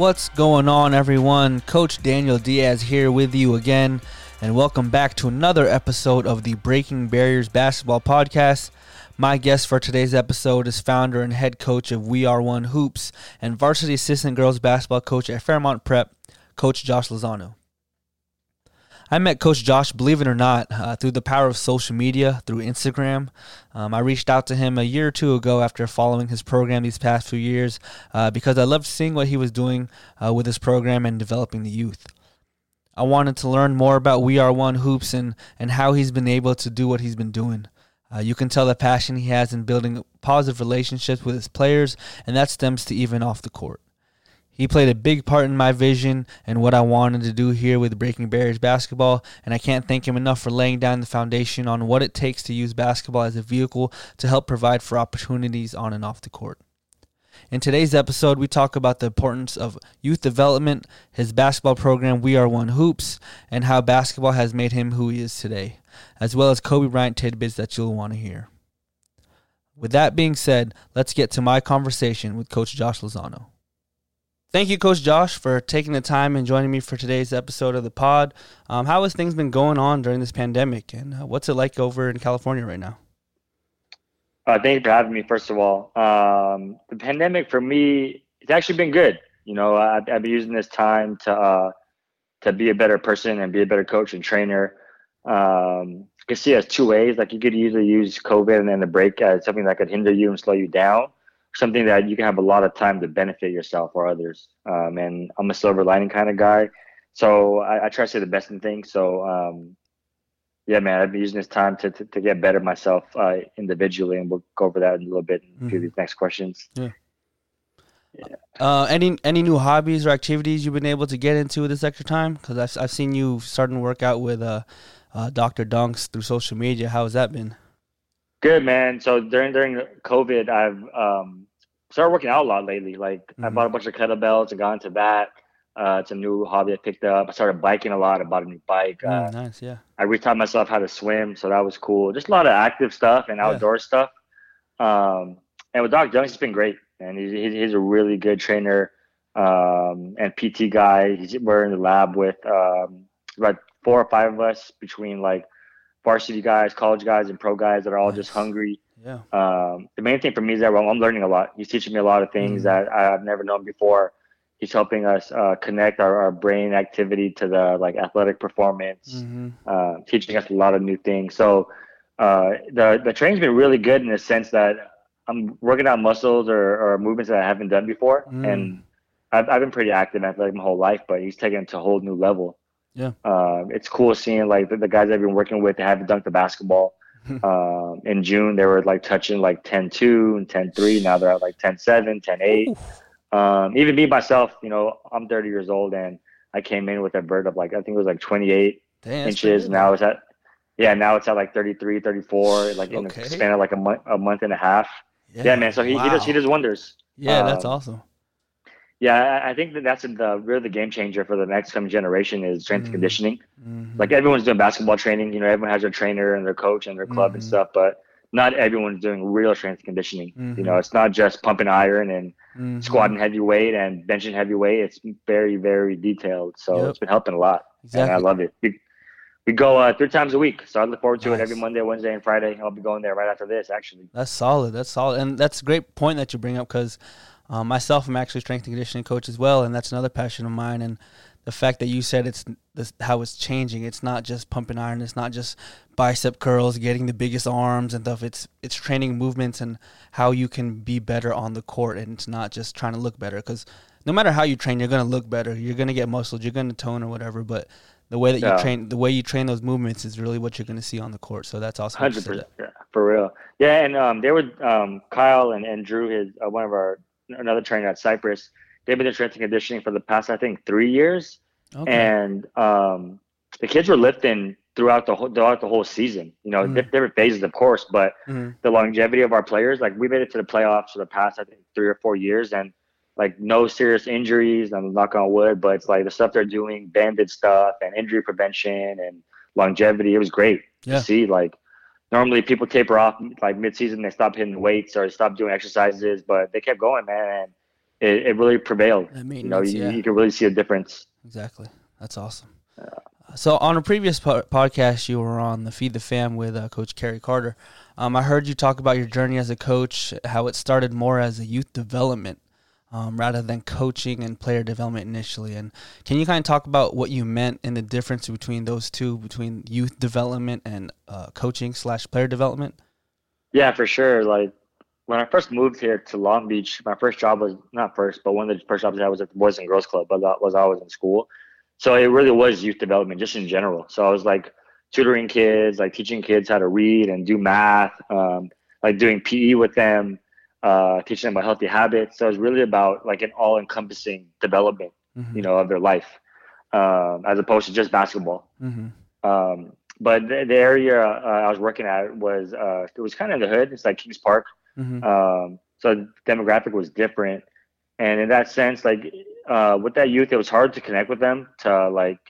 What's going on, everyone? Coach Daniel Diaz here with you again, and welcome back to another episode of the Breaking Barriers Basketball Podcast. My guest for today's episode is founder and head coach of We Are One Hoops and varsity assistant girls basketball coach at Fairmont Prep, Coach Josh Lozano. I met Coach Josh, believe it or not, uh, through the power of social media, through Instagram. Um, I reached out to him a year or two ago after following his program these past few years uh, because I loved seeing what he was doing uh, with his program and developing the youth. I wanted to learn more about We Are One Hoops and, and how he's been able to do what he's been doing. Uh, you can tell the passion he has in building positive relationships with his players, and that stems to even off the court. He played a big part in my vision and what I wanted to do here with Breaking Barriers basketball, and I can't thank him enough for laying down the foundation on what it takes to use basketball as a vehicle to help provide for opportunities on and off the court. In today's episode, we talk about the importance of youth development, his basketball program, We Are One Hoops, and how basketball has made him who he is today, as well as Kobe Bryant tidbits that you'll want to hear. With that being said, let's get to my conversation with Coach Josh Lozano. Thank you, Coach Josh, for taking the time and joining me for today's episode of the pod. Um, how has things been going on during this pandemic, and uh, what's it like over in California right now? Uh, thank you for having me. First of all, um, the pandemic for me, it's actually been good. You know, I've, I've been using this time to uh, to be a better person and be a better coach and trainer. Um, you can see it as two ways. Like you could usually use COVID and then the break as something that could hinder you and slow you down something that you can have a lot of time to benefit yourself or others. Um, and I'm a silver lining kind of guy. So I, I try to say the best in things. So, um, yeah, man, I've been using this time to, to, to get better myself uh, individually, and we'll go over that in a little bit in mm-hmm. these next questions. Yeah. Yeah. Uh, any any new hobbies or activities you've been able to get into this extra time? Because I've I've seen you starting to work out with uh, uh, Dr. Dunks through social media. How has that been? Good man. So during during COVID, I've um, started working out a lot lately. Like mm-hmm. I bought a bunch of kettlebells and got into that. Uh, it's a new hobby I picked up. I started biking a lot. I bought a new bike. Mm, uh, nice, yeah. I retaught myself how to swim, so that was cool. Just a lot of active stuff and outdoor yeah. stuff. Um, and with Doc Dunks, it's been great, and he's, he's a really good trainer um, and PT guy. He's, we're in the lab with um, about four or five of us between like varsity guys, college guys, and pro guys that are all nice. just hungry. Yeah. Um, the main thing for me is that well, I'm learning a lot. He's teaching me a lot of things mm-hmm. that I've never known before. He's helping us uh, connect our, our brain activity to the like athletic performance, mm-hmm. uh, teaching us a lot of new things. So uh, the the training's been really good in the sense that I'm working out muscles or, or movements that I haven't done before, mm. and I've, I've been pretty active athletic my whole life, but he's taken it to a whole new level. Yeah. Uh, it's cool seeing like the, the, guys I've been working with that haven't dunked the basketball. um, in June, they were like touching like 10 2 and 10 3. Now they're at like 10 7, 10 8. Um, even me myself, you know, I'm 30 years old and I came in with a vert of like, I think it was like 28 Damn, inches. Now it's at, yeah, now it's at like 33, 34, like in okay. the span of like a month, a month and a half. Yeah, yeah man. So he, wow. he does, he does wonders. Yeah, um, that's awesome. Yeah, I think that that's the really the game changer for the next coming generation is strength mm-hmm. conditioning. Mm-hmm. Like everyone's doing basketball training, you know, everyone has their trainer and their coach and their club mm-hmm. and stuff, but not everyone's doing real strength conditioning. You know, mm-hmm. it's not just pumping iron and mm-hmm. squatting heavy weight and benching heavy weight. It's very, very detailed. So yep. it's been helping a lot. Exactly. And I love it. We, we go uh, three times a week. So I look forward to nice. it every Monday, Wednesday, and Friday. I'll be going there right after this, actually. That's solid. That's solid. And that's a great point that you bring up because – um, myself, I'm actually a strength and conditioning coach as well, and that's another passion of mine. And the fact that you said it's this, how it's changing. It's not just pumping iron. It's not just bicep curls, getting the biggest arms and stuff. It's it's training movements and how you can be better on the court. And it's not just trying to look better because no matter how you train, you're gonna look better. You're gonna get muscled. You're gonna tone or whatever. But the way that yeah. you train, the way you train those movements is really what you're gonna see on the court. So that's awesome. Hundred percent, yeah, for real. Yeah, and um, there were um, Kyle and, and Drew, his uh, one of our another trainer at Cypress. They've been in strength and conditioning for the past, I think, three years. Okay. And um, the kids were lifting throughout the whole throughout the whole season. You know, mm different phases, of course, but mm the longevity of our players, like we made it to the playoffs for the past, I think, three or four years, and like no serious injuries. I'm knock on wood, but it's like the stuff they're doing, banded stuff, and injury prevention and longevity. It was great yeah. to see. Like normally people taper off like mid-season they stop hitting weights or stop doing exercises but they kept going man and it, it really prevailed. That You know, you, yeah. you can really see a difference. Exactly. That's awesome. So on a previous po- podcast, you were on the Feed the Fam with uh, Coach Kerry Carter. Um, I heard you talk about your journey as a coach, how it started more as a youth development um, rather than coaching and player development initially. And can you kind of talk about what you meant and the difference between those two, between youth development and uh, coaching slash player development? Yeah, for sure. Like when I first moved here to Long Beach, my first job was not first, but one of the first jobs I had was at the Boys and Girls Club, but that was I was in school. So it really was youth development just in general. So I was like tutoring kids, like teaching kids how to read and do math, um, like doing PE with them, uh, teaching them about healthy habits. So it was really about like an all encompassing development, Mm-hmm. you know, of their life, um, as opposed to just basketball. Mm-hmm. Um, but the, the area uh, I was working at was uh, it was kind of in the hood. It's like Kings Park. Mm-hmm. Um, so the demographic was different, and in that sense, like uh, with that youth, it was hard to connect with them to like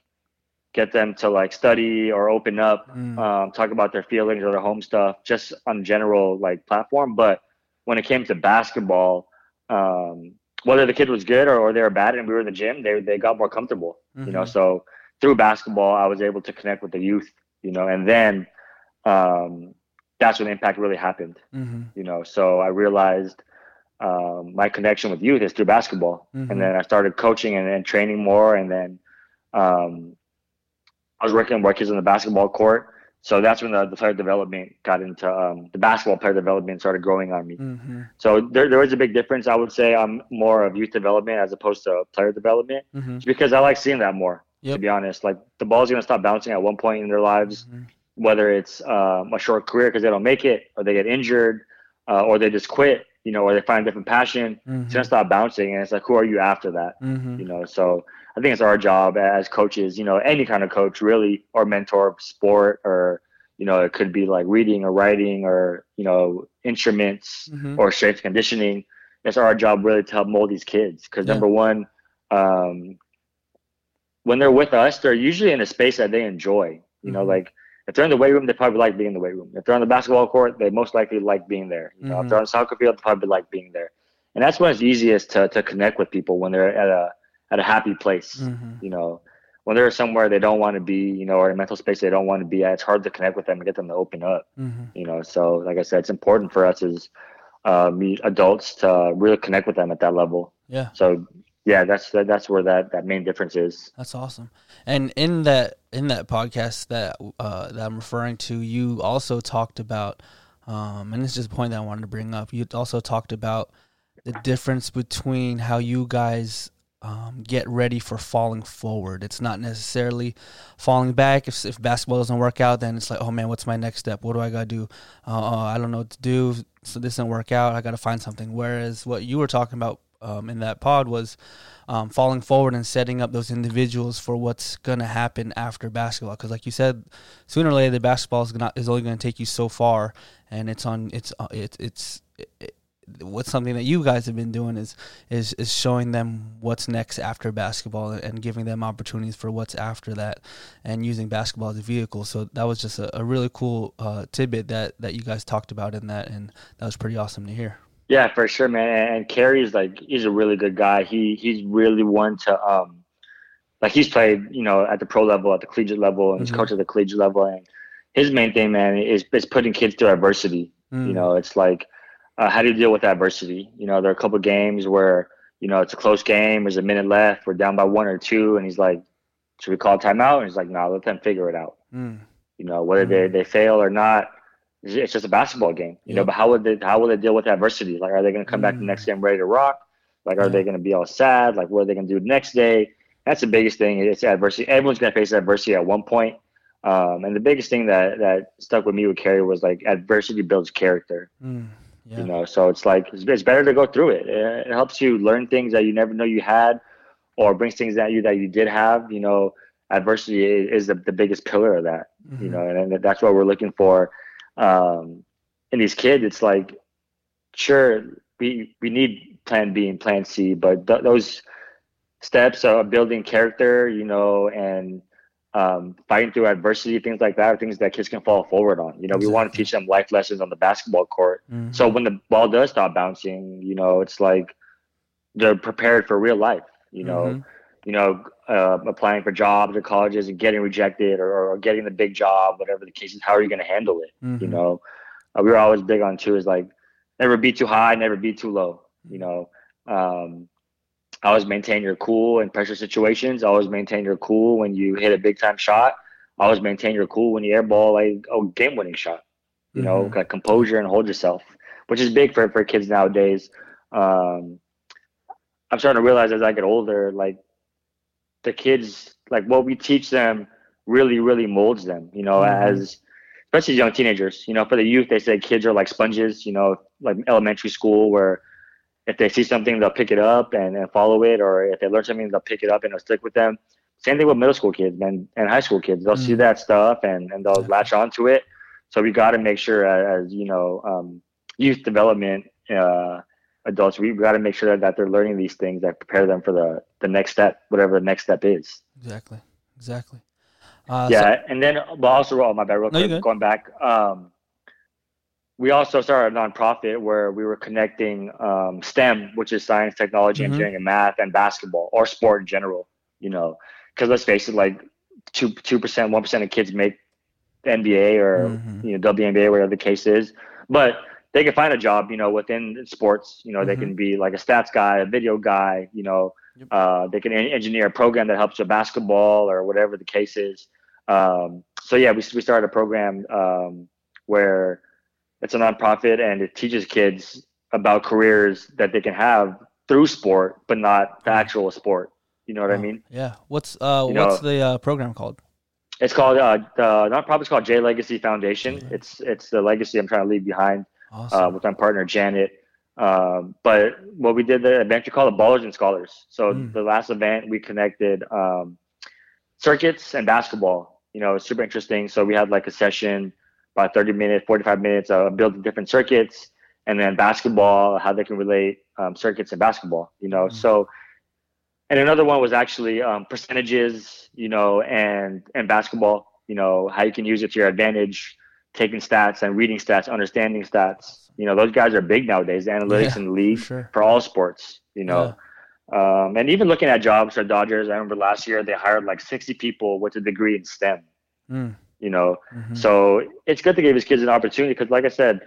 get them to like study or open up, Mm. um, talk about their feelings or their home stuff, just on general like platform. But when it came to basketball, um, whether the kid was good or, or they were bad, and we were in the gym, they they got more comfortable you know Mhm. so through basketball i was able to connect with the youth you know and then um, that's when the impact really happened Mm-hmm. you know so i realized um, my connection with youth is through basketball Mhm. and then i started coaching and, and training more and then um, i was working with kids on the basketball court so that's when the, the player development got into um, the basketball player development started growing on me Mm-hmm. so there, there is a big difference i would say i'm more of youth development as opposed to player development Mm-hmm. because I like seeing that more. To be honest, like the ball's gonna stop bouncing at one point in their lives, Mhm. whether it's um, a short career because they don't make it, or they get injured, uh, or they just quit, you know, or they find a different passion. It's gonna stop bouncing, and it's like, who are you after that? Mm-hmm. You know, so I think it's our job as coaches, you know, any kind of coach really, or mentor sport, or you know, it could be like reading or writing, or you know, instruments Mm-hmm. or strength conditioning. It's our job really to help mold these kids because Yeah. number one, um, when they're with us, they're usually in a space that they enjoy. You know, Mhm. like if they're in the weight room, they probably like being in the weight room. If they're on the basketball court, they most likely like being there. You know, Mhm. if they're on the soccer field, they probably like being there. And that's when it's easiest to to connect with people when they're at a at a happy place. Mm-hmm. You know, when they're somewhere they don't want to be, you know, or a mental space they don't want to be at, it's hard to connect with them and get them to open up Mm-hmm. you know so like i said it's important for us as uh, me adults to really connect with them at that level Yeah. so yeah that's that, that's where that that main difference is That's awesome. And in that in that podcast that uh, that I'm referring to, you also talked about, um, and this is just a point that I wanted to bring up. You also talked about the difference between how you guys um, get ready for falling forward. It's not necessarily falling back. If if basketball doesn't work out, then it's like, oh man, what's my next step? What do I gotta do? Uh, uh, I don't know what to do. So this didn't work out. I gotta find something. Whereas what you were talking about um, in that pod was um, falling forward and setting up those individuals for what's gonna happen after basketball. Because like you said, sooner or later the basketball is gonna is only gonna take you so far, and it's on it's uh, it's it's. It, what's something that you guys have been doing is is is showing them what's next after basketball and giving them opportunities for what's after that and using basketball as a vehicle. So that was just a, a really cool uh, tidbit that that you guys talked about in that and that was pretty awesome to hear. Yeah for sure man. And Kerry's like he's a really good guy. He he's really one to um like he's played you know at the pro level at the collegiate level and he's Mhm. coached at the collegiate level. And his main thing man is is putting kids through adversity. Mm. You know, it's like, uh, how do you deal with adversity? You know, there are a couple games where, you know, it's a close game. There's a minute left. We're down by one or two. And he's like, should we call timeout? And he's like, no, let them figure it out. Mm. You know, whether they, they fail or not, it's just a basketball game. You know, but how would they, how will they deal with adversity? Like, are they going to come back the Mm. next game ready to rock? Like, are Yeah. they going to be all sad? Like, what are they going to do the next day? That's the biggest thing. It's adversity. Everyone's going to face adversity at one point. Um, and the biggest thing that, that stuck with me with Kerry was like adversity builds character Mm. Yeah you know so it's like it's, it's better to go through it. it it helps you learn things that you never know you had or brings things at you that you did have you know adversity is, the, the biggest pillar of that you Mhm. know and, and that's what we're looking for um in these kids it's like sure we we need plan b and plan c but th- those steps of building character you know and um, fighting through adversity, things like that, things that kids can fall forward on. You know, we want to teach them life lessons on the basketball court. Mhm. So when the ball does stop bouncing, you know, it's like they're prepared for real life. You know, mm-hmm. you know, uh, applying for jobs or colleges and getting rejected or, or, getting the big job, whatever the case is. How are you going to handle it? Mm-hmm. You know, uh, we were always big on too is like never be too high, never be too low. You know, um, always maintain your cool in pressure situations. Always maintain your cool when you hit a big time shot. Always maintain your cool when you airball like a game winning shot. You know, mm-hmm. like composure and hold yourself, which is big for for kids nowadays. Um, I'm starting to realize as I get older, like the kids, like what we teach them, really, really molds them. You know, mm-hmm. as especially young teenagers. You know, for the youth, they say kids are like sponges. You know, like elementary school where if they see something, they'll pick it up and, and follow it, or if they learn something, they'll pick it up and it'll stick with them. Same thing with middle school kids and, and high school kids. They'll mm. see that stuff and, and they'll latch onto it. So we got to make sure, as, as you know, um, youth development uh, adults, we've got to make sure that, that they're learning these things that prepare them for the, the next step, whatever the next step is. Exactly. Exactly. Uh, yeah. So- and then, but also, oh, my bad, real quick, going back. Um, we also started a nonprofit where we were connecting um, STEM, which is science, technology, mm-hmm. engineering, and math, and basketball or sport in general. You know, because let's face it, like two two percent, one percent of kids make the NBA or mm-hmm. you know WNBA, whatever the case is. But they can find a job, you know, within sports. You know, mm-hmm. they can be like a stats guy, a video guy. You know, yep. uh, they can engineer a program that helps with basketball or whatever the case is. Um, so yeah, we we started a program um, where it's a nonprofit and it teaches kids about careers that they can have through sport, but not the actual sport. You know what oh, I mean? Yeah. What's uh you what's know, the uh, program called? It's called uh the nonprofit's called J Legacy Foundation. Mm-hmm. It's it's the legacy I'm trying to leave behind awesome. uh, with my partner Janet. Um, but what we did the event we call the Ballers and Scholars. So mm. the last event we connected um, circuits and basketball. You know, it's super interesting. So we had like a session about 30 minutes, 45 minutes of building different circuits, and then basketball, how they can relate um, circuits and basketball, you know. Mm-hmm. So, and another one was actually um, percentages, you know, and and basketball, you know, how you can use it to your advantage, taking stats and reading stats, understanding stats. You know, those guys are big nowadays. Analytics yeah, in the league for, sure. for, all sports, you know. Yeah. Um, and even looking at jobs for Dodgers, I remember last year they hired like 60 people with a degree in STEM. Mm you know. Mm-hmm. So it's good to give his kids an opportunity because, like I said,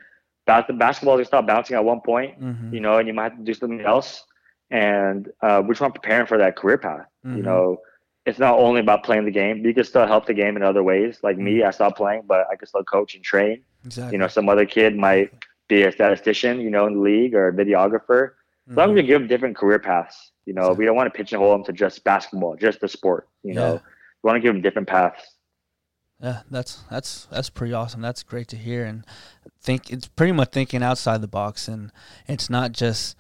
bas- basketball is stop bouncing at one point, mm-hmm. you know, and you might have to do something else. And uh, we're trying to prepare for that career path. Mm-hmm. You know, it's not only about playing the game. You can still help the game in other ways. Like me, mm-hmm. I stopped playing, but I can still coach and train. Exactly. You know, some other kid might be a statistician, you know, in the league or a videographer. As long as you give them different career paths, you know, exactly. we don't want to pigeonhole them to just basketball, just the sport. You yeah. know, we want to give them different paths. Yeah, that's that's that's pretty awesome. That's great to hear, and think it's pretty much thinking outside the box, and it's not just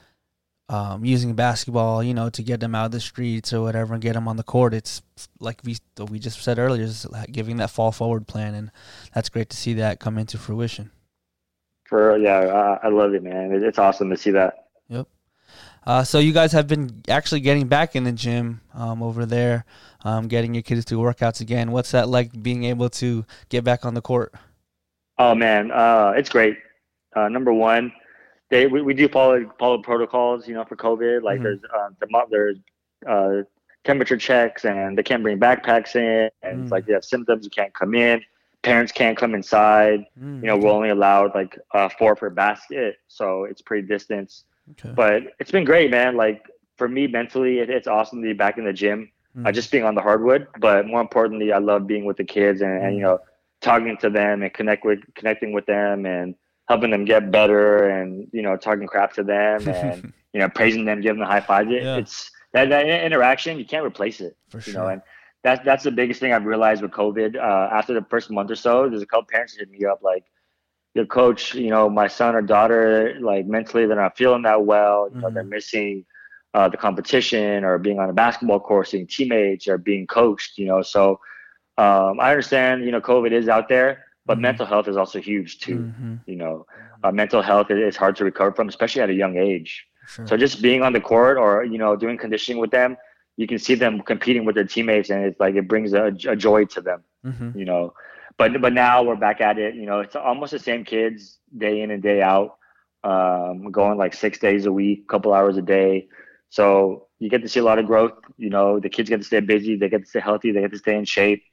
um, using basketball, you know, to get them out of the streets or whatever and get them on the court. It's like we we just said earlier, is giving that fall forward plan, and that's great to see that come into fruition. For yeah, I love it, man. It's awesome to see that. Yep. Uh, so you guys have been actually getting back in the gym um, over there um, getting your kids to workouts again. What's that like being able to get back on the court? Oh man, uh, it's great. Uh, number one, they we, we do follow follow protocols, you know, for COVID. Like mm-hmm. there's uh, the there's uh, temperature checks, and they can't bring backpacks in, and mm. it's like you have symptoms, you can't come in. Parents can't come inside. Mm. You know, we're only allowed like uh, four per basket, so it's pretty distance. Okay. But it's been great, man. Like for me mentally, it, it's awesome to be back in the gym mm. uh, just being on the hardwood. But more importantly, I love being with the kids and, and, you know talking to them and connect with connecting with them and helping them get better and you know talking crap to them and you know praising them, giving them high fives. It, yeah. It's that, that interaction you can't replace it. For sure. You know, and that's that's the biggest thing I've realized with COVID. Uh, after the first month or so, there's a couple parents hit me up like, "Your coach, you know, my son or daughter, like mentally, they're not feeling that well. You know, mm-hmm. they're missing." Uh, the competition or being on a basketball course, seeing teammates or being coached, you know. So um, I understand, you know, COVID is out there, but mm-hmm. mental health is also huge too. Mm-hmm. You know, uh, mental health is hard to recover from, especially at a young age. Sure. So just being on the court or you know doing conditioning with them, you can see them competing with their teammates, and it's like it brings a, a joy to them. Mm-hmm. You know, but but now we're back at it. You know, it's almost the same kids day in and day out, um, going like six days a week, couple hours a day. So you get to see a lot of growth. You know, the kids get to stay busy, they get to stay healthy, they get to stay in shape,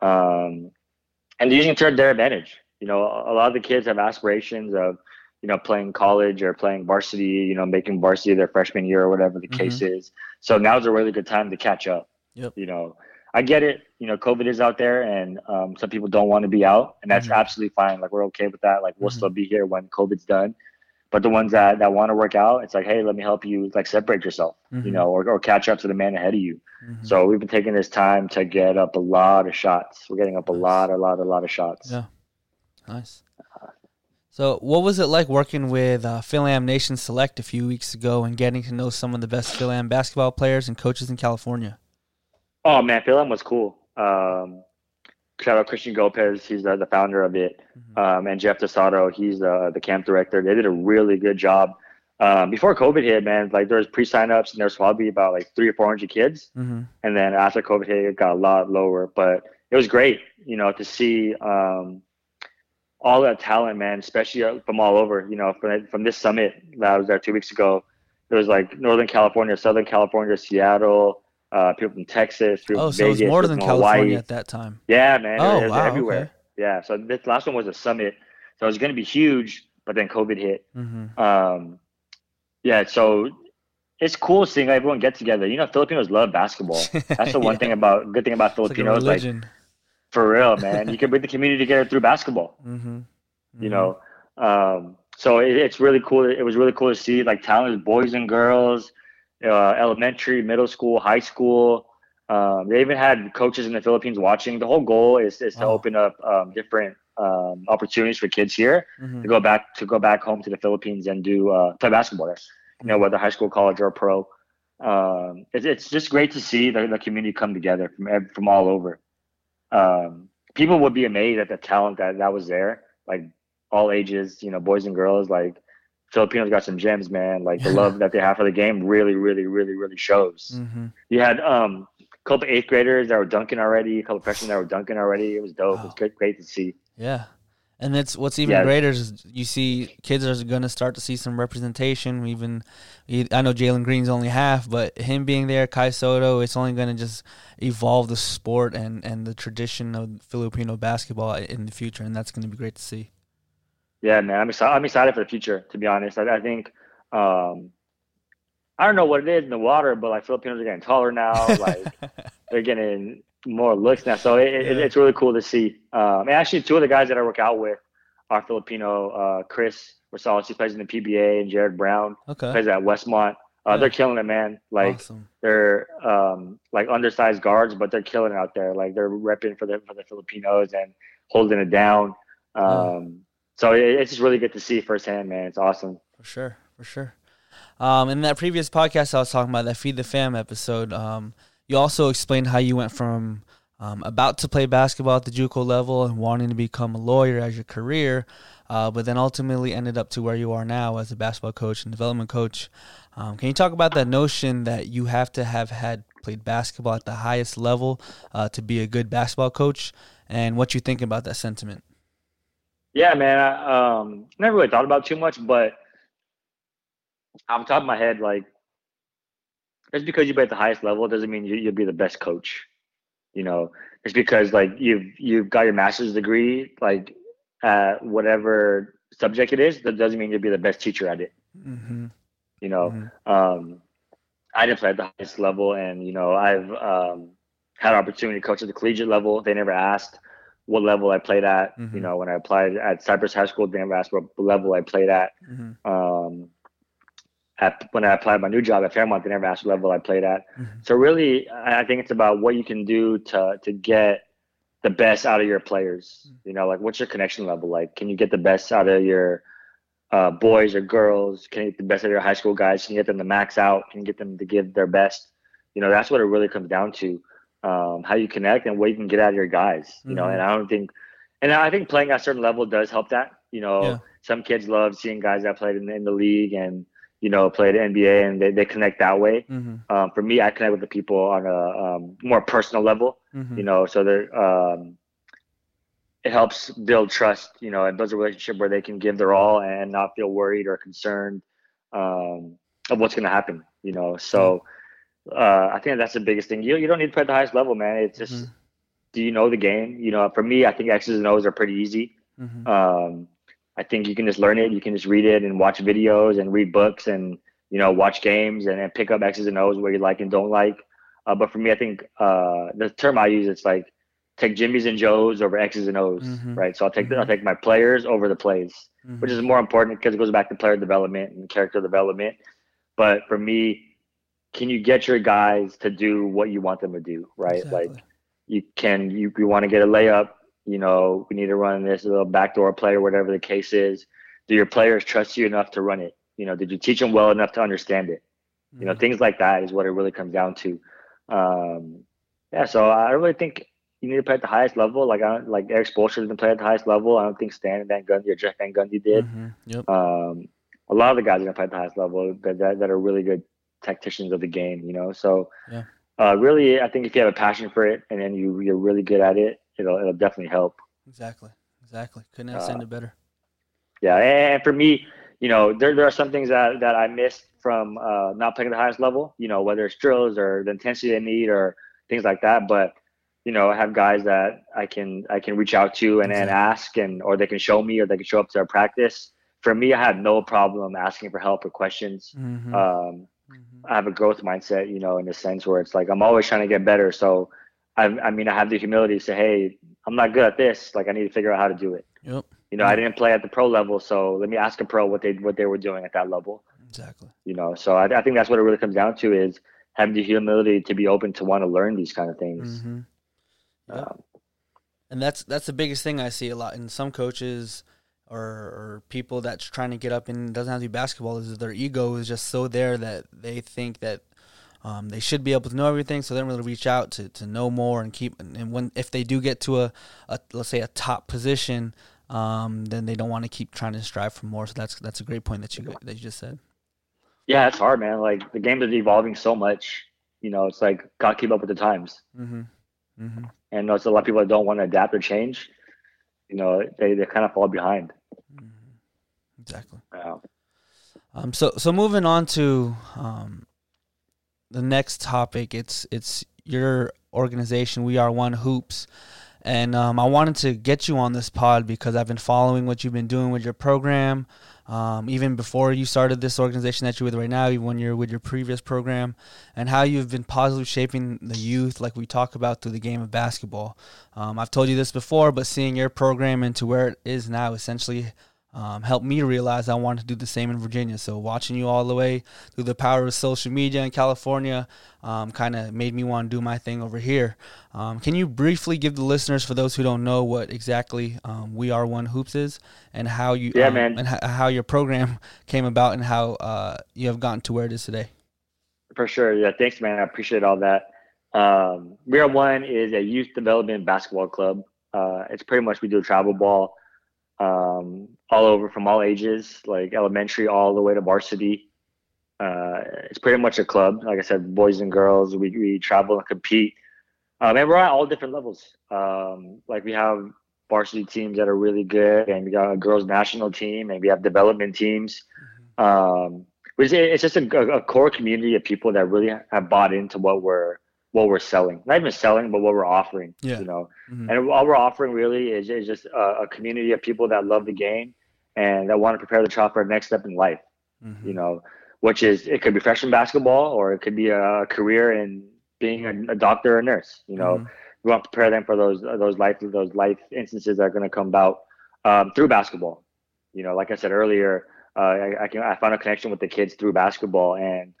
um, and using it to their advantage. You know, a lot of the kids have aspirations of, you know, playing college or playing varsity. You know, making varsity their freshman year or whatever the mm-hmm. case is. So now's a really good time to catch up. Yep. You know, I get it. You know, COVID is out there, and um, some people don't want to be out, and that's mm-hmm. absolutely fine. Like we're okay with that. Like we'll mm-hmm. still be here when COVID's done. But the ones that, that want to work out, it's like, hey, let me help you like separate yourself, mm-hmm. you know, or, or catch up to the man ahead of you. Mm-hmm. So we've been taking this time to get up a lot of shots. We're getting up a lot, a lot, a lot of shots. Yeah, nice. So, what was it like working with uh, Fil-Am Nation Select a few weeks ago and getting to know some of the best Fil-Am basketball players and coaches in California? Oh man, Fil-Am was cool. Um, shout out Christian Gopez. He's the, the founder of it. Mm-hmm. Um, and Jeff DeSato, he's uh, the camp director. They did a really good job. Um, before COVID hit, man, like there was pre signups and there's probably about like three or 400 kids. Mm-hmm. And then after COVID hit, it got a lot lower, but it was great, you know, to see, um, all that talent, man, especially uh, from all over, you know, from, from this summit that I was there two weeks ago, it was like Northern California, Southern California, Seattle, uh, people from Texas, people oh, from so Vegas, it was more than California Hawaii. at that time. Yeah, man. Oh, it was wow, everywhere. Okay. Yeah. So this last one was a summit, so it was going to be huge, but then COVID hit. Mm-hmm. Um, yeah. So it's cool seeing everyone get together. You know, Filipinos love basketball. That's the one yeah. thing about good thing about Filipinos. Like, like, for real, man, you can bring the community together through basketball. Mm-hmm. Mm-hmm. You know. Um, so it, it's really cool. It was really cool to see like talented boys and girls uh, elementary, middle school, high school. Um, they even had coaches in the Philippines watching. The whole goal is, is to oh. open up um, different um, opportunities for kids here mm-hmm. to go back to go back home to the Philippines and do uh, play basketball there. You know, whether high school, college, or pro. Um, it's, it's just great to see the, the community come together from from all over. Um, people would be amazed at the talent that that was there, like all ages, you know, boys and girls. Like Filipinos got some gems, man. Like the love that they have for the game really, really, really, really shows. Mm-hmm. You had um, a couple eighth graders that were dunking already, a couple freshmen that were dunking already. It was dope. Wow. It was great, great to see. Yeah. And that's what's even yeah. greater is you see kids are going to start to see some representation. Even I know Jalen Green's only half, but him being there, Kai Sotto, it's only going to just evolve the sport and, and the tradition of Filipino basketball in the future, and that's going to be great to see. Yeah, man, I'm excited. I'm excited for the future. To be honest, I, I think um, I don't know what it is in the water, but like Filipinos are getting taller now. Like they're getting more looks now, so it, yeah. it, it's really cool to see. Um, and actually, two of the guys that I work out with are Filipino. Uh, Chris Rosales, he plays in the PBA, and Jared Brown okay. plays at Westmont. Uh, yeah. They're killing it, man. Like awesome. they're um, like undersized guards, but they're killing it out there. Like they're repping for the for the Filipinos and holding it down. Um, so it's just really good to see firsthand, man. It's awesome. For sure, for sure. Um, in that previous podcast, I was talking about that Feed the Fam episode. Um, you also explained how you went from um, about to play basketball at the JUCO level and wanting to become a lawyer as your career, uh, but then ultimately ended up to where you are now as a basketball coach and development coach. Um, can you talk about that notion that you have to have had played basketball at the highest level uh, to be a good basketball coach, and what you think about that sentiment? Yeah, man. I um, never really thought about too much, but off the top of my head, like just because you play at the highest level doesn't mean you, you'll be the best coach. You know, it's because like you've you've got your master's degree, like at whatever subject it is. That doesn't mean you'll be the best teacher at it. Mm-hmm. You know, mm-hmm. um, I didn't play at the highest level, and you know, I've um, had opportunity to coach at the collegiate level. They never asked what level I played at. Mm-hmm. You know, when I applied at Cypress High School, they never asked what level I played at. Mm-hmm. Um, at when I applied my new job at Fairmont, they never asked what level I played at. Mm-hmm. So really, I think it's about what you can do to to get the best out of your players. Mm-hmm. You know, like what's your connection level like? Can you get the best out of your uh, boys or girls? Can you get the best out of your high school guys? Can you get them to max out? Can you get them to give their best? You know, that's what it really comes down to um, how you connect and what you can get out of your guys. You mm-hmm. know, and I don't think, and I think playing at a certain level does help that. You know, yeah. some kids love seeing guys that played in, in, the league and you know played NBA and they, they connect that way. Mm-hmm. Um, for me, I connect with the people on a um, more personal level. Mm-hmm. You know, so that um, it helps build trust. You know, and builds a relationship where they can give their all and not feel worried or concerned. Um, of what's going to happen. You know, so uh, I think that's the biggest thing. You you don't need to play at the highest level, man. It's just mm-hmm. do you know the game? You know, for me, I think X's and O's are pretty easy. Mm-hmm. Um, I think you can just learn it. You can just read it and watch videos and read books and you know watch games and, pick up X's and O's where you like and don't like. Uh, but for me, I think uh, the term I use it's like take Jimmys and Joes over X's and O's, mm-hmm. right? So I'll take mm-hmm. I'll take my players over the plays, mm-hmm. which is more important because it goes back to player development and character development. But for me, can you get your guys to do what you want them to do, right? Exactly. Like you can you, you want to get a layup, you know, we need to run this little backdoor play or whatever the case is. Do your players trust you enough to run it? You know, did you teach them well enough to understand it? You know, mm-hmm. things like that is what it really comes down to. Um, yeah, so I really think you need to play at the highest level. Like I like Erik Spoelstra been playing at the highest level. I don't think Stan Van Gundy or Jeff Van Gundy did. Mm-hmm. Yep. Um, a lot of the guys are gonna play at the highest level that, that, that are really good tacticians of the game. You know, so yeah. uh, really, I think if you have a passion for it and then you you're really good at it, it'll it'll definitely help. Exactly, exactly. Couldn't have uh, said it better. Yeah, and for me, you know, there there are some things that that I missed from uh, not playing at the highest level. You know, whether it's drills or the intensity they need or things like that, but you know, I have guys that I can I can reach out to and, and ask and or they can show me or they can show up to our practice. For me, I have no problem asking for help or questions. Mm-hmm. Um, mm-hmm. I have a growth mindset, you know, in the sense where it's like I'm always trying to get better. So I, I mean, I have the humility to say, hey, I'm not good at this. Like I need to figure out how to do it. Yep. You know, I didn't play at the pro level, so let me ask a pro what they what they were doing at that level. Exactly. You know, so I, I think that's what it really comes down to is having the humility to be open to want to learn these kind of things. Mm-hmm. Um, and that's that's the biggest thing I see a lot in some coaches or, or people that's trying to get up and doesn't have to be basketball is their ego is just so there that they think that um, they should be able to know everything, so they don't really reach out to, to know more and keep. And when if they do get to a, a let's say a top position, um, then they don't want to keep trying to strive for more. So that's that's a great point that you that you just said. Yeah, it's hard, man. Like the game is evolving so much. You know, it's like got to keep up with the times. Mm-hmm. Mm-hmm. And there's a lot of people that don't want to adapt or change. You know, they, they kind of fall behind. Exactly. Yeah. Um, so so moving on to um, the next topic, it's it's your organization. We are one hoops, and um, I wanted to get you on this pod because I've been following what you've been doing with your program um, even before you started this organization that you're with right now, even when you're with your previous program, and how you've been positively shaping the youth, like we talk about through the game of basketball. Um, I've told you this before, but seeing your program into where it is now essentially um, helped me realize I wanted to do the same in Virginia. So watching you all the way through the power of social media in California um, kind of made me want to do my thing over here. Um, can you briefly give the listeners, for those who don't know, what exactly um, We Are One Hoops is and how you yeah, um, man. and how your program came about and how uh, you have gotten to where it is today? For sure. Yeah. Thanks, man. I appreciate all that. Um, we Are One is a youth development basketball club. Uh, it's pretty much we do travel ball um, all over from all ages, like elementary all the way to varsity. Uh, it's pretty much a club. Like I said, boys and girls, we, we travel and compete. Um, and we're at all different levels. Um, like we have varsity teams that are really good, and we got a girls national team, and we have development teams. Mm-hmm. Um, it's just a, a, core community of people that really have bought into what we're what we're selling, not even selling, but what we're offering. Yeah. You know, mm-hmm. and all we're offering really is, is just a, a, community of people that love the game and that want to prepare the child for the next step in life. Mm-hmm. You know, which is it could be freshman basketball or it could be a career in being a, a doctor or nurse. You know, mm-hmm. we want to prepare them for those those life those life instances that are going to come about um, through basketball. You know, like I said earlier, uh, I, I can I found a connection with the kids through basketball and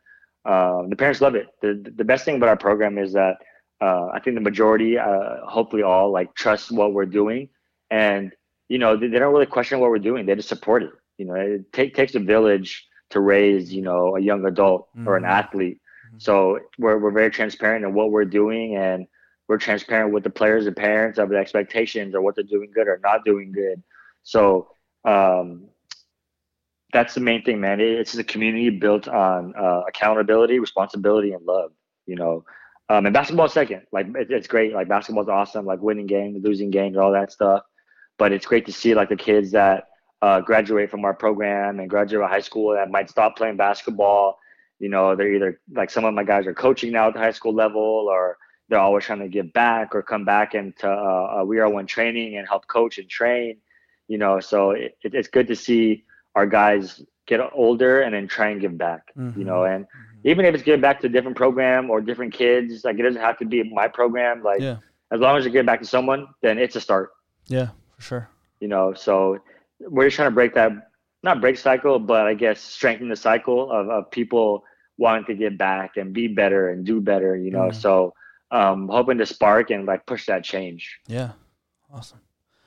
um, the parents love it. The, the best thing about our program is that uh, I think the majority, uh, hopefully all, like trust what we're doing, and you know they, they, don't really question what we're doing. They just support it. You know, it take, takes a village to raise you know a young adult mm-hmm. or an mm-hmm. athlete. Mm-hmm. So we're we're very transparent in what we're doing, and we're transparent with the players and parents of the expectations or what they're doing good or not doing good. So um, that's the main thing, man. It's a community built on uh, accountability, responsibility, and love. You know, um, and basketball second. Like it, it's great. Like basketball's awesome. Like winning games, losing games, all that stuff. But it's great to see like the kids that uh, graduate from our program and graduate high school that might stop playing basketball You know, they're either like some of my guys are coaching now at the high school level, or they're always trying to give back or come back into uh, we are one training and help coach and train. You know, so it, it's good to see our guys get older and then try and give back. Mm-hmm. You know, and mm-hmm. even if it's giving back to a different program or different kids, like it doesn't have to be my program. Like yeah. as long as you get back to someone, then it's a start. Yeah, for sure. You know, so we're just trying to break that not break cycle, but I guess strengthen the cycle of, of people wanting to get back and be better and do better, you know. Mm. So um hoping to spark and like push that change. Yeah. Awesome.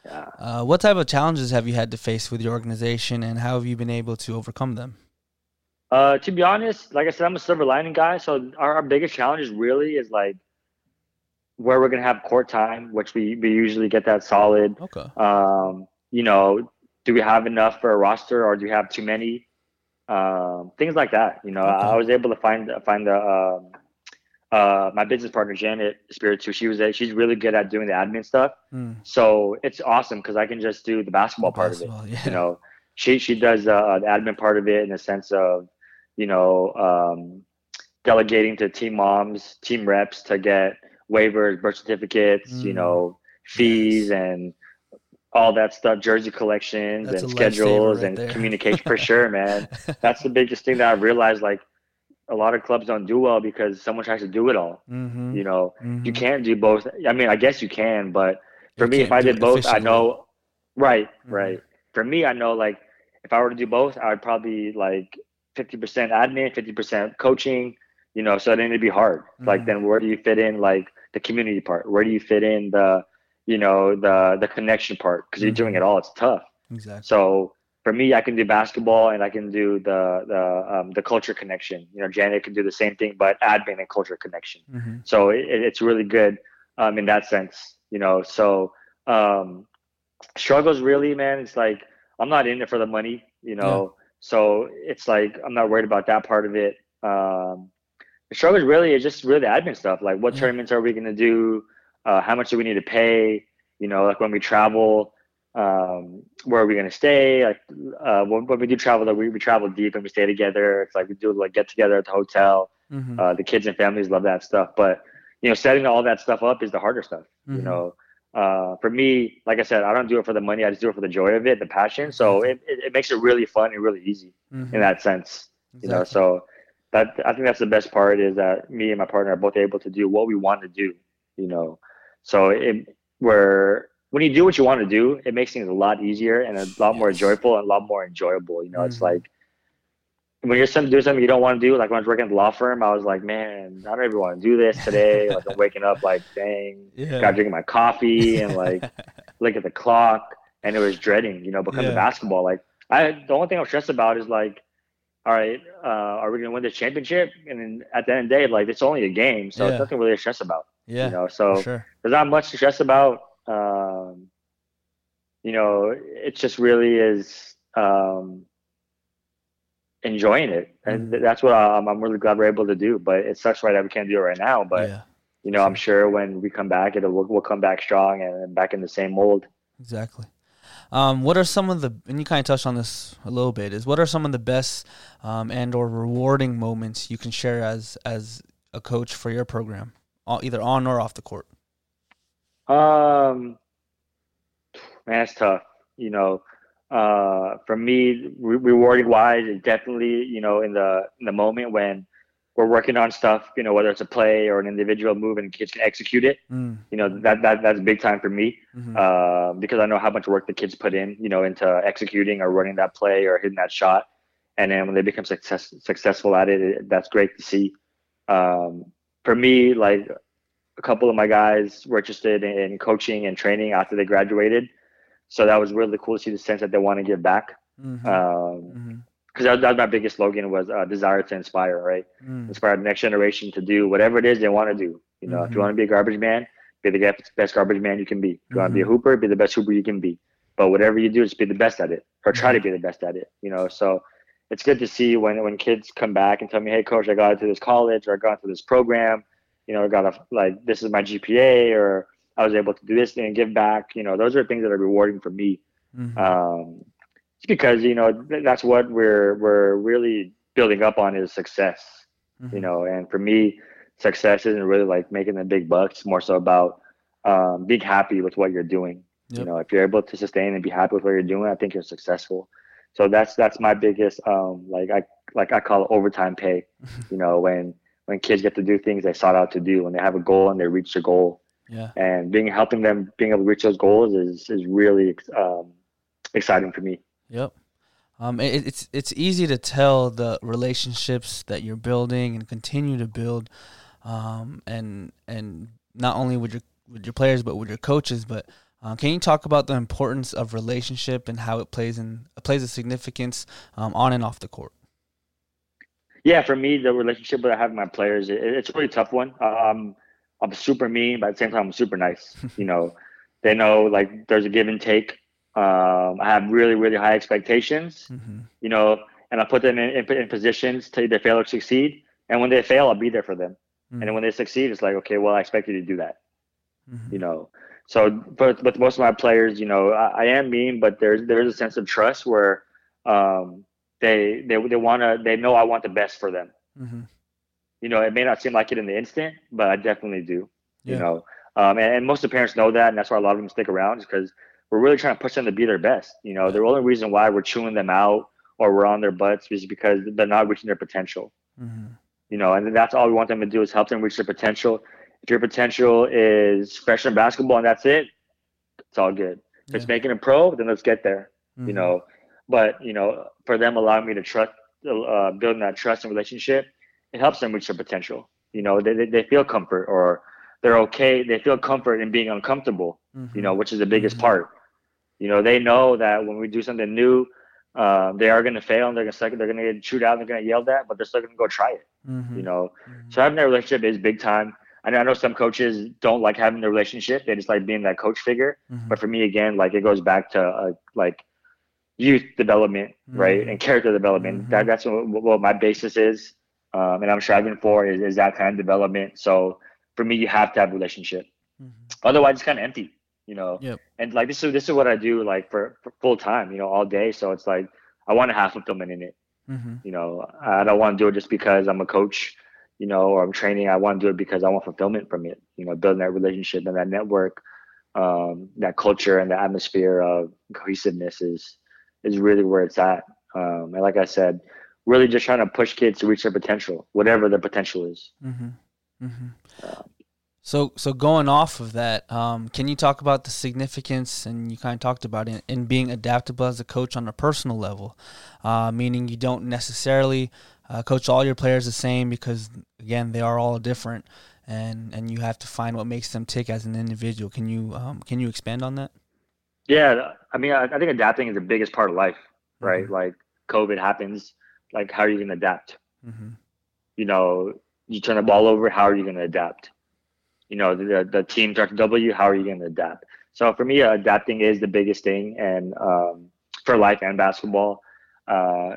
Yeah. Uh, what type of challenges have you had to face with your organization and how have you been able to overcome them? Uh, to be honest, like I said, I'm a silver lining guy. So our, our biggest challenge really is like where we're gonna have court time, which we, we usually get that solid. Okay. Um, you know, do we have enough for a roster or do we have too many? Um, things like that. You know, okay. I was able to find find the um, uh, my business partner Janet Spiritu. She was she's really good at doing the admin stuff. Mm. So it's awesome because I can just do the basketball the part of it. Yeah. You know, she she does uh, the admin part of it in the sense of you know um, delegating to team moms, team reps to get waivers, birth certificates, mm. you know, fees yes. and all that stuff, jersey collections That's and schedules right and communication for sure, man. That's the biggest thing that I realized. Like a lot of clubs don't do well because someone tries to do it all. Mm-hmm. You know, mm-hmm. you can't do both. I mean, I guess you can, but for you me, if I did both, I know. Right, mm-hmm. right. For me, I know like if I were to do both, I would probably like fifty percent admin, fifty percent coaching. You know, so then it'd be hard. Like mm-hmm. then where do you fit in like the community part? Where do you fit in the you know the the connection part because mm-hmm. you're doing it all it's tough exactly so for me i can do basketball and i can do the the um, the culture connection you know janet can do the same thing but admin and culture connection mm-hmm. so it, it's really good um, in that sense you know so um, struggles really man it's like i'm not in it for the money you know yeah. so it's like i'm not worried about that part of it um, the struggles really is just really the admin stuff like what yeah. tournaments are we going to do uh, how much do we need to pay? You know, like when we travel, um, where are we going to stay? Like uh, when, when, we do travel, like we, we travel deep and we stay together. It's like we do like get together at the hotel. Mm-hmm. Uh, the kids and families love that stuff, but you know, setting all that stuff up is the harder stuff. Mm-hmm. You know, uh, for me, like I said, I don't do it for the money. I just do it for the joy of it, the passion. So mm-hmm. it, it, it makes it really fun and really easy mm-hmm. in that sense. Exactly. You know, so that I think that's the best part is that me and my partner are both able to do what we want to do. You know, so it, where when you do what you want to do, it makes things a lot easier and a lot more joyful and a lot more enjoyable. You know, mm-hmm. it's like when you're some, doing something you don't want to do. Like when I was working at the law firm, I was like, man, I don't even want to do this today. like I'm waking up like, dang, yeah. got drinking my coffee and like look at the clock, and it was dreading. You know, because yeah. of basketball. Like I, the only thing I'm stressed about is like all right, uh, are we going to win this championship? And then at the end of the day, like it's only a game, so yeah. it's nothing really to stress about. Yeah. You know, so sure. there's not much to stress about. Um, you know, it just really is um, enjoying it, and mm. that's what I'm, I'm really glad we're able to do. But it sucks right that we can't do it right now. But yeah. you know, I'm sure when we come back, it'll we'll, we'll come back strong and back in the same mold. Exactly. Um, what are some of the and you kind of touched on this a little bit is what are some of the best um, and or rewarding moments you can share as as a coach for your program? either on or off the court? Um, man, it's tough. You know, uh, for me, re- rewarding wise, is definitely you know in the in the moment when we're working on stuff. You know, whether it's a play or an individual move, and kids can execute it. Mm. You know, that that that's big time for me mm-hmm. uh, because I know how much work the kids put in. You know, into executing or running that play or hitting that shot. And then when they become success, successful at it, it that's great to see. Um, for me, like a couple of my guys were interested in coaching and training after they graduated. So that was really cool to see the sense that they want to give back. Mm-hmm. Um, mm-hmm because that, that, was my biggest slogan was uh, desire to inspire, right? Mm. Inspire the next generation to do whatever it is they want to do. You know, mm-hmm. if you mm-hmm. want to be a garbage man, be the best garbage man you can be. If you mm-hmm. want to be a mm-hmm. hooper, be the best hooper you can be. But whatever you do, just be the best at it, or try to mm-hmm. be the best at it. You know, so it's good to see when when kids come back and tell me, "Hey, coach, I got into this college, or I got into this program. You know, I got a like this is my GPA, or I was able to do this thing and give back. You know, those are things that are rewarding for me. Mm-hmm. Um, because you know that's what we're we're really building up on is success. Mm-hmm. You know, and for me, success isn't really like making the big bucks. More so about um, being happy with what you're doing. Yep. You know, if you're able to sustain and be happy with what you're doing, I think you're successful. So that's that's my biggest um, like I like I call it overtime pay. you know, when when kids get to do things they sought out to do, when they have a goal and they reach the goal. Yeah. And being helping them being able to reach those goals is is really um, exciting for me. Yep. Um, it, it's it's easy to tell the relationships that you're building and continue to build, um, and and not only with your with your players but with your coaches. But uh, can you talk about the importance of relationship and how it plays in plays a significance um, on and off the court? Yeah, for me, the relationship that I have with my players, it, it's a really tough one. Um, I'm super mean, but at the same time, I'm super nice. you know, they know like there's a give and take. Um, I have really, really high expectations, mm-hmm. you know, and I put them in, in, in, positions to either fail or succeed. And when they fail, I'll be there for them. Mm-hmm. And then when they succeed, it's like, okay, well, I expect you to do that, mm-hmm. you know. So, but with most of my players, you know, I, I, am mean, but there's there's a sense of trust where um, they they they want to they know I want the best for them. Mm-hmm. You know, it may not seem like it in the instant, but I definitely do. Yeah. You know, um, and, and, most of the parents know that, and that's why a lot of them stick around, is because we're really trying to push them to be their best. You know, the only reason why we're chewing them out or we're on their butts is because they're not reaching their potential. Mm-hmm. You know, and that's all we want them to do is help them reach their potential. If your potential is freshman basketball and that's it, it's all good. If yeah. it's making a pro, then let's get there. Mm-hmm. You know, but you know, for them allowing me to trust, uh, building that trust and relationship, it helps them reach their potential. You know, they, they, feel comfort or they're okay. They feel comfort in being uncomfortable. Mm-hmm. You know, which is the biggest mm-hmm. part. You know, they know that when we do something new, uh, they are going to fail and they're going to they're going to get chewed out and they're going to yelled at, but they're still going to go try it. Mm-hmm. You know, mm-hmm. so having that relationship is big time. I know, I know some coaches don't like having the relationship; they just like being that coach figure. Mm-hmm. But for me, again, like it goes back to uh, like youth development, right, mm-hmm. and character development. Mm-hmm. That that's what, what, my basis is, um, and I'm striving for is, is that kind of development. So for me, you have to have a relationship. Mm-hmm. Otherwise, it's kind of empty you know. Yep. And like this is this is what I do like for, for full time, you know, all day. So it's like I want to have fulfillment in it. Mm-hmm. You know, I don't want to do it just because I'm a coach, you know, or I'm training. I want to do it because I want fulfillment from it. You know, building that relationship and that network, um, that culture and the atmosphere of cohesiveness is is really where it's at. Um, and like I said, really just trying to push kids to reach their potential, whatever their potential is. Mm-hmm. Mm-hmm. Uh, so, so going off of that, um, can you talk about the significance, and you kind of talked about it, in being adaptable as a coach on a personal level, uh, meaning you don't necessarily uh, coach all your players the same because, again, they are all different, and and you have to find what makes them tick as an individual. Can you um, can you expand on that? Yeah, I mean, I, I think adapting is the biggest part of life, right? Mm-hmm. Like COVID happens, like how are you going to adapt? Mm-hmm. You know, you turn the ball over, how are you going to adapt? you know the the team starts to double you how are you going to adapt so for me uh, adapting is the biggest thing and um, for life and basketball uh,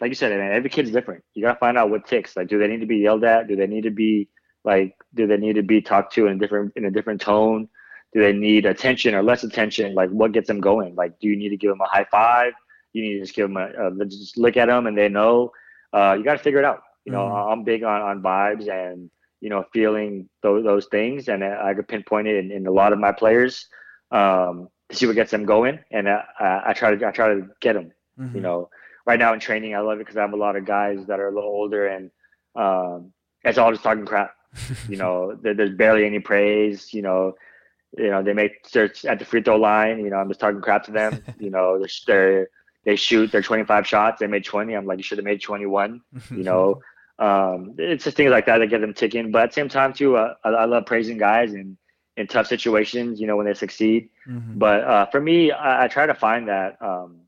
like you said man every kid's different you got to find out what ticks like do they need to be yelled at do they need to be like do they need to be talked to in a different in a different tone do they need attention or less attention like what gets them going like do you need to give them a high five you need to just give them a, a just look at them and they know uh, you got to figure it out you know mm-hmm. i'm big on on vibes and you know, feeling those, those things. And I, could pinpoint it in, in, a lot of my players um, to see what gets them going. And I, I try to I try to get them. Mm-hmm. You know, right now in training, I love it because I have a lot of guys that are a little older, and um, it's all just talking crap. you know, there, there's barely any praise. You know, you know they make search at the free throw line. You know, I'm just talking crap to them. you know, they're, they're they shoot their 25 shots. They made 20. I'm like, you should have made 21. You know, um, it's just things like that that get them ticking. But at the same time, too, uh, I, I, love praising guys in in tough situations. You know, when they succeed. Mm-hmm. But uh, for me, I, I, try to find that um,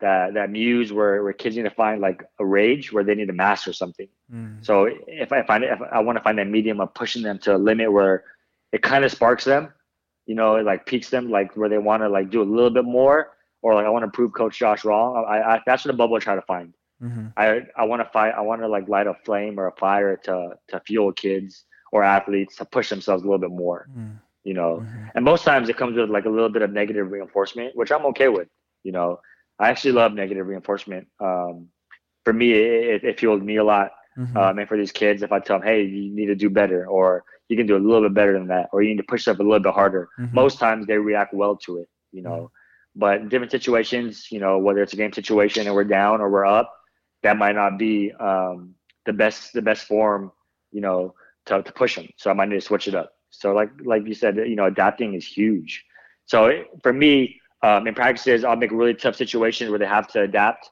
that that muse where where kids need to find like a rage where they need to master something. Mm-hmm. So if I find it, if I want to find that medium of pushing them to a limit where it kind of sparks them, you know, it like piques them, like where they want to like do a little bit more, or like I want to prove Coach Josh wrong. I, I that's what the bubble I try to find. Mm-hmm. I I want to fight. I want to like light a flame or a fire to to fuel kids or athletes to push themselves a little bit more. Mm-hmm. You know, mm-hmm. and most times it comes with like a little bit of negative reinforcement, which I'm okay with. You know, I actually love negative reinforcement. Um, for me, it, it fueled me a lot. Mhm. Um, and for these kids, if I tell them, hey, you need to do better, or you can do a little bit better than that, or you need to push up a little bit harder, Mhm. most times they react well to it, you know. But in different situations, you know, whether it's a game situation and we're down or we're up, that might not be um, the best the best form, you know, to, to push them. So I might need to switch it up. So like like you said, you know, adapting is huge. So it, for me, um, in practices, I'll make really tough situations where they have to adapt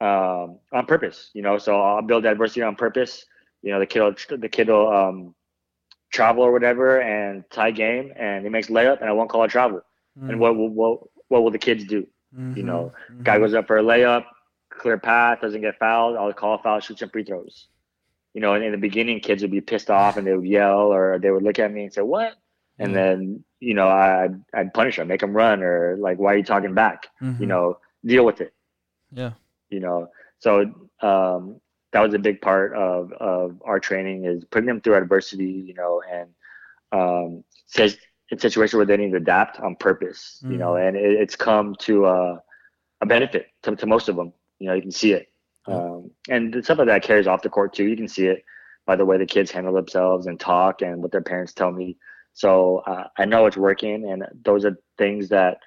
um, on purpose. You know, so I'll build adversity on purpose. You know, the kid will, the kid will um, travel or whatever and tie game, and he makes layup, and I won't call it travel. Mhm. And what will what, what will the kids do? Mhm. know, Mhm. Guy goes up for a layup, clear path, doesn't get fouled. I'll call a foul, shoot some free throws. You know, and in the beginning, kids would be pissed off and they would yell or they would look at me and say, "What?" And then you know, I I'd punish them, make them run, or like, "Why are you talking back?" You know, deal with it. Yeah. You know, so um, that was a big part of of our training is putting them through adversity. You know, and um, says in situations where they need to adapt on purpose. You know, and it, it's come to uh, a benefit to, to most of them. You know, you can see it. Um, and stuff like that carries off the court too. You can see it by the way the kids handle themselves and talk and what their parents tell me. So uh, I know it's working, and those are things that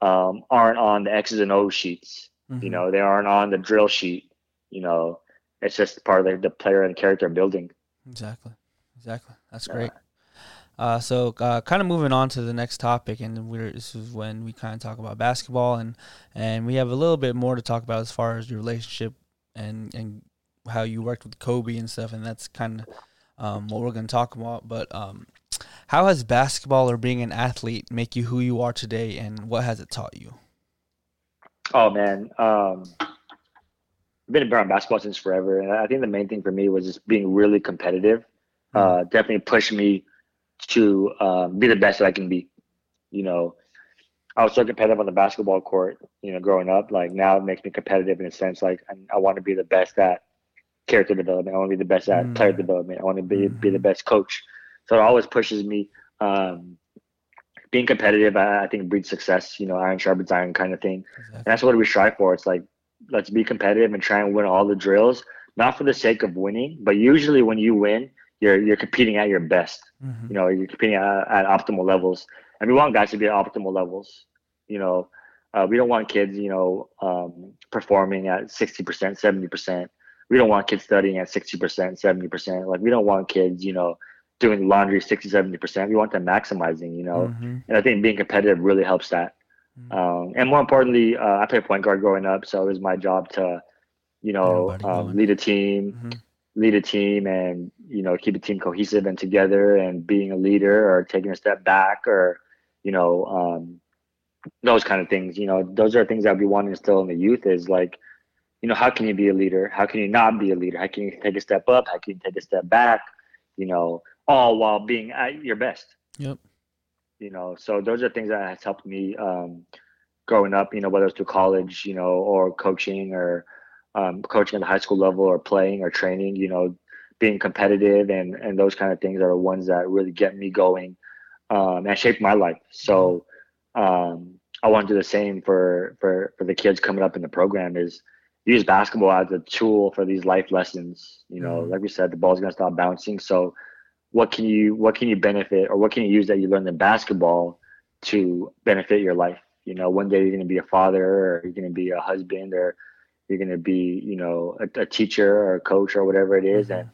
um, aren't on the X's and O's sheets. You Mhm. know, they aren't on the drill sheet. You know, it's just part of the, the player and character building. Exactly. Exactly. That's Yeah. great. Uh, so, uh, kind of moving on to the next topic, and we're this is when we kind of talk about basketball, and and we have a little bit more to talk about as far as your relationship and and how you worked with Kobe and stuff, and that's kind of um, what we're going to talk about. But um, how has basketball or being an athlete make you who you are today, and what has it taught you? Oh man, um, I've been around basketball since forever, and I think the main thing for me was just being really competitive. Uh, definitely pushed me to um, be the best that I can be. You know, I was so competitive on the basketball court. You know, growing up, like now it makes me competitive in a sense. Like I, I want to be the best at character development. I want to be the best at Mm. player development. I want to be be the Mhm. best coach. So it always pushes me. Um, being competitive, I, I think breeds success. You know, iron sharpens iron kind of thing. And that's what we strive for. It's like let's be competitive and try and win all the drills, not for the sake of winning, but usually when you win, you're you're competing at your best. Mhm. You know, you're competing at, at optimal levels, and we want guys to be at optimal levels. You know, uh, we don't want kids, you know, um, performing at sixty percent, seventy percent. We don't want kids studying at sixty percent, seventy percent. Like we don't want kids, you know, doing laundry 60, 70 percent. We want them maximizing. You know, Mhm. and I think being competitive really helps that. Mhm. Um, and more importantly, uh, I played point guard growing up, so it was my job to, you know, um, lead a team, Mhm. lead a team, and you know, keep a team cohesive and together, and being a leader or taking a step back, or you know, um, those kind of things. You know, those are things that we want to instill in the youth. Is like, you know, how can you be a leader? How can you not be a leader? How can you take a step up? How can you take a step back? You know, all while being at your best Yep. you know so those are things that has helped me um, growing up you know whether it's through college you know or coaching or um, coaching at the high school level or playing or training you know being competitive and and those kind of things are the ones that really get me going um, and shape my life so um, i want to do the same for for for the kids coming up in the program is use basketball as a tool for these life lessons you know Mhm. like we said the ball's to stop bouncing so what can you what can you benefit or what can you use that you learned in basketball to benefit your life you know one day you're going to be a father or you're going to be a husband or you're going to be you know a, a teacher or a coach or whatever it is, Mhm. and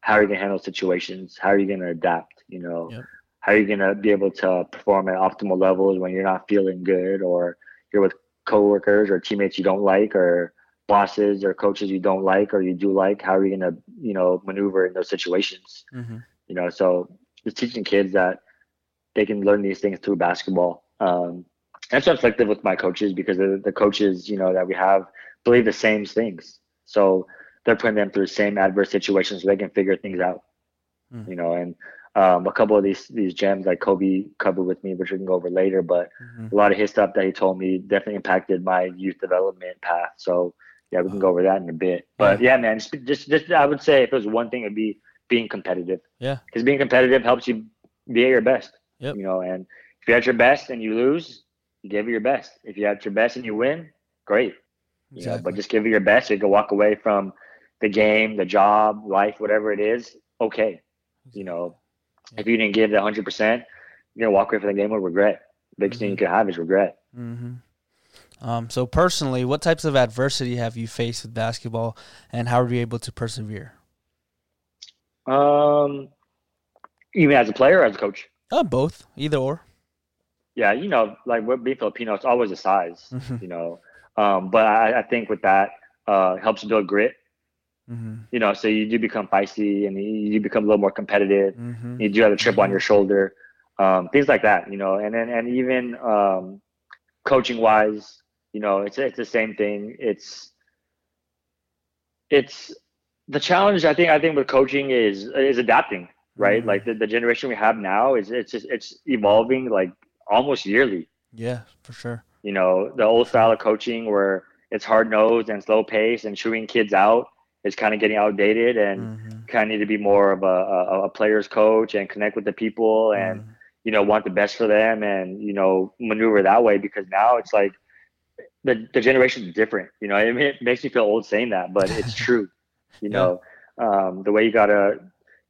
how are you going to handle situations how are you going to adapt you know Yep. how are you going to be able to perform at optimal levels when you're not feeling good or you're with coworkers or teammates you don't like or bosses or coaches you don't like or you do like how are you going to you know maneuver in those situations Mhm. You know so just teaching kids that they can learn these things through basketball. Um and so reflective with my coaches because the, the coaches you know that we have believe the same things. So they're putting them through the same adverse situations so they can figure things out Mm. you know and um, a couple of these these gems like kobe covered with me which we can go over later but Mhm. a lot of his stuff that he told me definitely impacted my youth development path. So yeah we can go over that in a bit. But yeah. man just just, just i would say if it was one thing it'd be being competitive Yeah. because being competitive helps you be at your best. Yep. You know, and if you're at your best and you lose, you give it your best. If you're at your best and you win, great. You know, but just give it your best. You can walk away from, the game, the job, life, whatever it is, okay. You know, if you didn't give the hundred percent, you're gonna walk away from the game with regret. The Biggest thing you Mm-hmm. can have is regret. Mm-hmm. Um, so personally, what types of adversity have you faced with basketball, and how were you able to persevere? Um, even as a player or as a coach. Uh, both, either or. Yeah, you know, like we're being Filipino, it's always a size, Mhm. you know. Um, but I, I think with that, uh, helps build grit. hmm You know, so you do become feisty and you, become a little more competitive. hmm You do have a chip on your shoulder, um, things like that. You know, and then and even um, coaching wise, you know, it's it's the same thing. It's it's the challenge. I think I think with coaching is is adapting, right? Mhm. Like the, the generation we have now is it's just it's evolving like almost yearly. Yeah, for sure. You know, the old style of coaching where it's hard nosed and slow paced and chewing kids out is kind of getting outdated and hmm kind of need to be more of a, a, a player's coach and connect with the people and Mm-hmm. you know want the best for them and you know maneuver that way because now it's like the the generation is different you know I it makes me feel old saying that but it's true you Yeah. know um, the way you gotta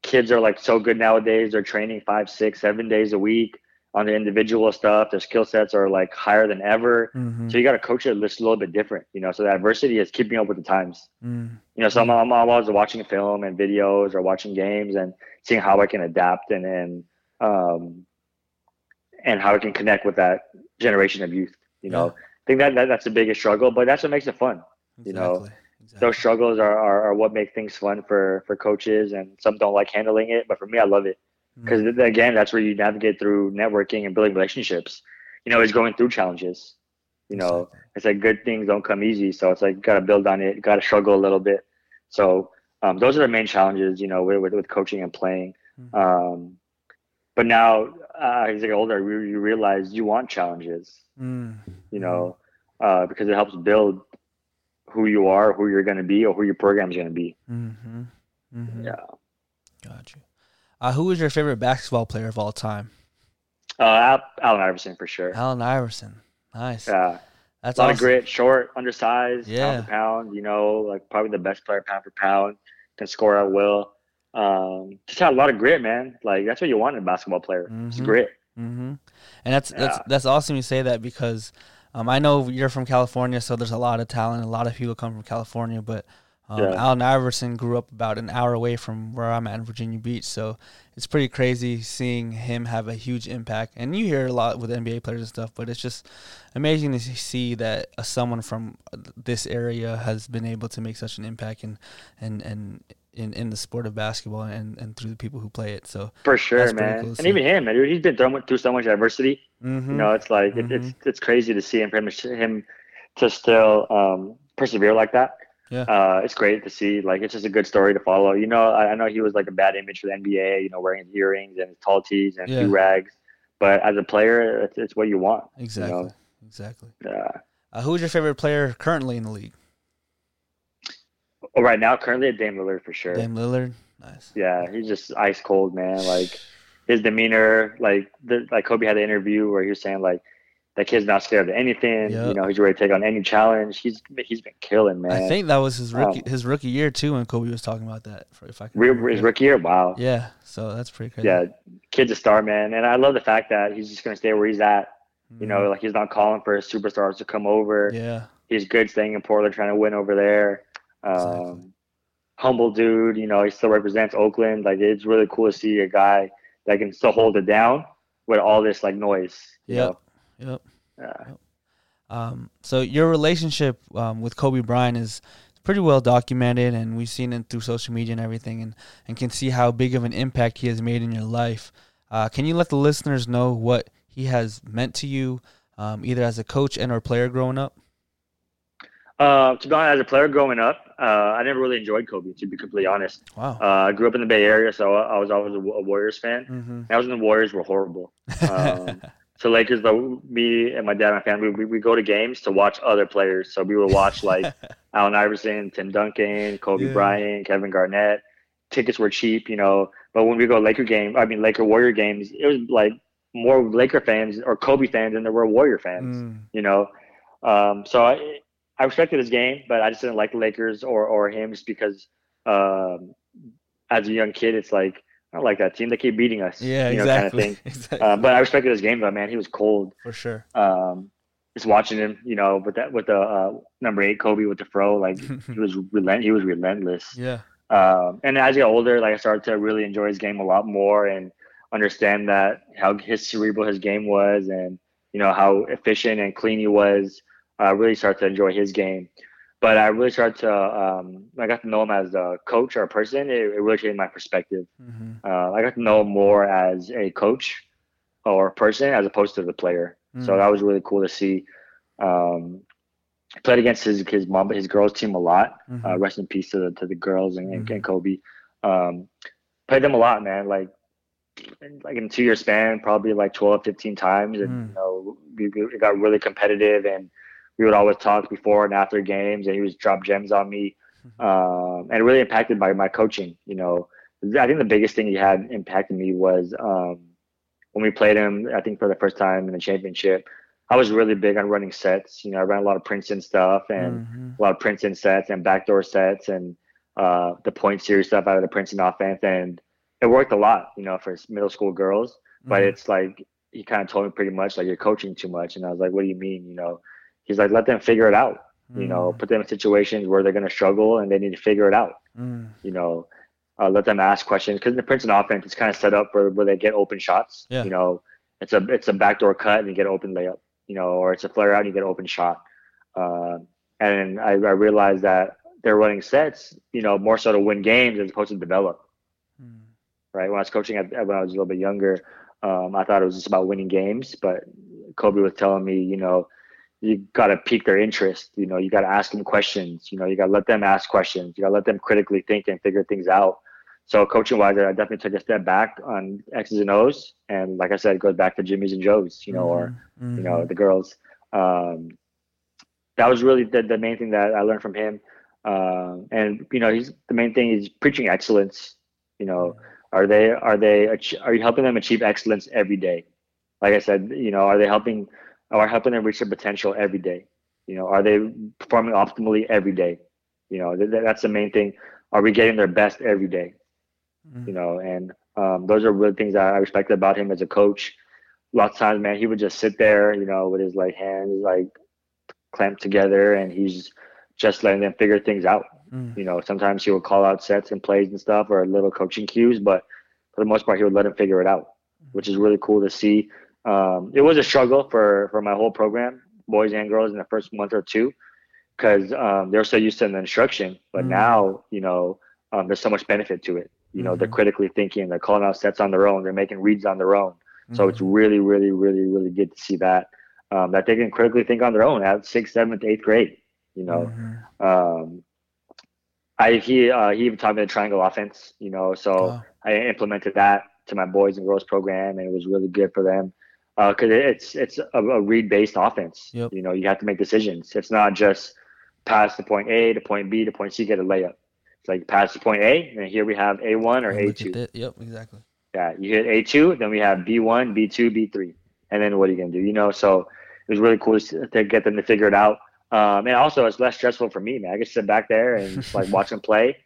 kids are like so good nowadays they're training five six seven days a week on the individual stuff their skill sets are like higher than ever hmm so you got to coach it just a little bit different you know so the adversity is keeping up with the times mm you know, so I'm, I'm always watching film and videos or watching games and seeing how I can adapt and and um, and how I can connect with that generation of youth. You know, I think that, that that's the biggest struggle, but that's what makes it fun. you know, Exactly. Those struggles are, are, are what make things fun for for coaches, and some don't like handling it, but for me, I love it because Mm-hmm. again, that's where you navigate through networking and building relationships. You know, is going through challenges. You know, Exactly. it's like good things don't come easy, so it's like got to build on it, got to struggle a little bit. So um, those are the main challenges, you know, with with, with coaching and playing. Mhm. Um, but now, uh, as you get older, you, you realize you want challenges, Mm. you know, uh, because it helps build who you are, who you're going to be, or who your program is going to be. Mm-hmm. Mm-hmm. Yeah. Got you. Uh, who is your favorite basketball player of all time? Uh, Allen Iverson for sure. Allen Iverson. Nice. Yeah, That's a lot awesome. of grit, short, undersized, Yeah. pound for pound. You know, like probably the best player pound for pound. Can score at will. Um, just had a lot of grit, man. Like that's what you want in a basketball player. It's Mhm. grit. Mm-hmm. And that's that's Yeah. that's awesome you say that because um, I know you're from California, so there's a lot of talent. A lot of people come from California, but um, Yeah. Allen Iverson grew up about an hour away from where I'm at in Virginia Beach, so it's pretty crazy seeing him have a huge impact. And you hear a lot with NBA players and stuff, but it's just amazing to see that uh, someone from this area has been able to make such an impact and and and in, in the sport of basketball and, and through the people who play it. So For sure, man. cool and see. even him, man, dude, he's been through, through so much adversity. Mhm. You know, it's like it, it's it's crazy to see him him, to- him to still um, persevere like that. Yeah. Uh, it's great to see. Like it's just a good story to follow. You know, I, I know he was like a bad image for the NBA. You know, wearing his earrings and his tall tees and Yeah. rags. But as a player, it's, it's what you want. Exactly. Exactly. Yeah. Uh, who is your favorite player currently in the league? Well, right now, currently, Dame Lillard for sure. Dame Lillard. Nice. Yeah, he's just ice cold, man. Like his demeanor, like the, like Kobe had an interview where he was saying like that kid's not scared of anything. Yep. You know, he's ready to take on any challenge. He's he's been killing, man. I think that was his rookie Um, his rookie year too when Kobe was talking about that. If I can remember his rookie year, wow. Yeah. So that's pretty crazy. Yeah, kid's a star, man. And I love the fact that he's just gonna stay where he's at. You Mhm. know, like he's not calling for his superstars to come over. Yeah. He's good staying in Portland, trying to win over there. Um, Exactly. Humble dude, you know, he still represents Oakland. Like it's really cool to see a guy that can still hold it down with all this like noise. You Yep. know? Yep. Yeah. Um, so your relationship um, with Kobe Bryant is pretty well documented, and we've seen it through social media and everything, and, and can see how big of an impact he has made in your life. Uh, can you let the listeners know what he has meant to you, um, either as a coach and or player growing up? Uh, to be honest, as a player growing up, uh, I never really enjoyed Kobe. To be completely honest, Wow. uh, I grew up in the Bay Area, so I was always a, a Warriors fan. mm-hmm. I was in the Warriors were horrible. Um, so Lakers, though, me and my dad and my family, we, we go to games to watch other players. So we would watch like Allen Iverson, Tim Duncan, Kobe Yeah. Bryant, Kevin Garnett. Tickets were cheap, you know. But when we go Laker game, I mean Laker Warrior games, it was like more Laker fans or Kobe fans than there were Warrior fans, Mm, you know. Um, so I, I respected his game, but I just didn't like the Lakers or or him just because um, as a young kid, it's like I don't like that team. They keep beating us. Yeah, you know, exactly. Kind of thing. exactly. Uh, but I respected his game though, man. He was cold. For sure. Um, just watching him, you know, with that with the uh, number eight Kobe with the fro, like he was relent. He was relentless. yeah. Um, and as I got older, like I started to really enjoy his game a lot more and understand that how his cerebral his game was, and you know how efficient and clean he was. I really started to enjoy his game. But I really started to, um, I got to know him as a coach or a person. It, it really changed my perspective. hmm Uh, I got to know him more as a coach or a person as opposed to the player. So Mm. that was really cool to see. Um, played against his his mom, his girls team a lot. Mhm. Uh, rest in peace to the to the girls and, and, Mhm. and Kobe. Um, played them a lot, man. Like in- like in a two year span, probably like 12, 15 times, and Mm. you know we, we got really competitive, and we would always talk before and after games, and he was drop gems on me, Mhm. um, and really impacted by my coaching. You know, I think the biggest thing he had impacted me was um, when we played him. I think for the first time in the championship. I was really big on running sets. You know, I ran a lot of Princeton stuff and Mhm. a lot of Princeton sets and backdoor sets and uh, the point series stuff out of the Princeton offense, and it worked a lot. You know, for middle school girls. But Mhm. it's like he kind of told me pretty much like you're coaching too much, and I was like, what do you mean? You know, he's like, let them figure it out. You know, Mm. put them in situations where they're going to struggle and they need to figure it out. Mm. You know, uh, let them ask questions because in the Princeton offense is kind of set up for where they get open shots. Yeah. You know, it's a it's a backdoor cut and you get an open layup. You know, or it's a flare out and you get an open shot. Uh, and I, I realized that they're running sets, you know, more so to win games as opposed to develop. Mm. Right. When I was coaching at, when I was a little bit younger, um, I thought it was just about winning games, but Kobe was telling me, you know, you got to pique their interest. You know, you got to ask them questions. You know, you got to let them ask questions. You got to let them critically think and figure things out. So coaching wise, I definitely took a step back on X's and O's, and like I said, it goes back to Jimmy's and Joe's. You know, or Mhm. you know the girls. Um, that was really the, the main thing that I learned from him. Um, and you know, he's the main thing is preaching excellence. You know, are they are they are you helping them achieve excellence every day? Like I said, you know, are they helping are helping them reach their potential every day? You know, are they performing optimally every day? You know, th- that's the main thing. Are we getting their best every day? Mhm. You know, and um, those are really things that I respected about him as a coach. Lots of times, man, he would just sit there, you know, with his like hands like clamped together, and he's just letting them figure things out. Mm. You know, sometimes he would call out sets and plays and stuff or little coaching cues, but for the most part, he would let them figure it out, which is really cool to see. Um, it was a struggle for for my whole program, boys and girls, in the first month or two, because um, they're so used to the instruction. But Mm. now, you know, um, there's so much benefit to it. You know, they're Mhm. critically thinking, they're calling out sets on their own, they're making reads on their own. So it's Mhm. really, really, really, really good to see that um, that they can critically think on their own at sixth, seventh, eighth grade. You know, Mhm. um, I he uh, he even taught me the triangle offense. You know, so Oh. I implemented that to my boys and girls program, and it was really good for them because it's it's a, a read based offense. Yep. You know, you have to make decisions. It's not just pass to point A to point B to point C, get a layup. It's like pass to point A, and here we have A one or A two. Yep, exactly. Yeah, you hit A two, then we have B one, B two, B three, and then what are you gonna do? You know, so it was really cool to to get them to figure it out. Um, and also, it's less stressful for me, man. I can sit back there and like watch them play,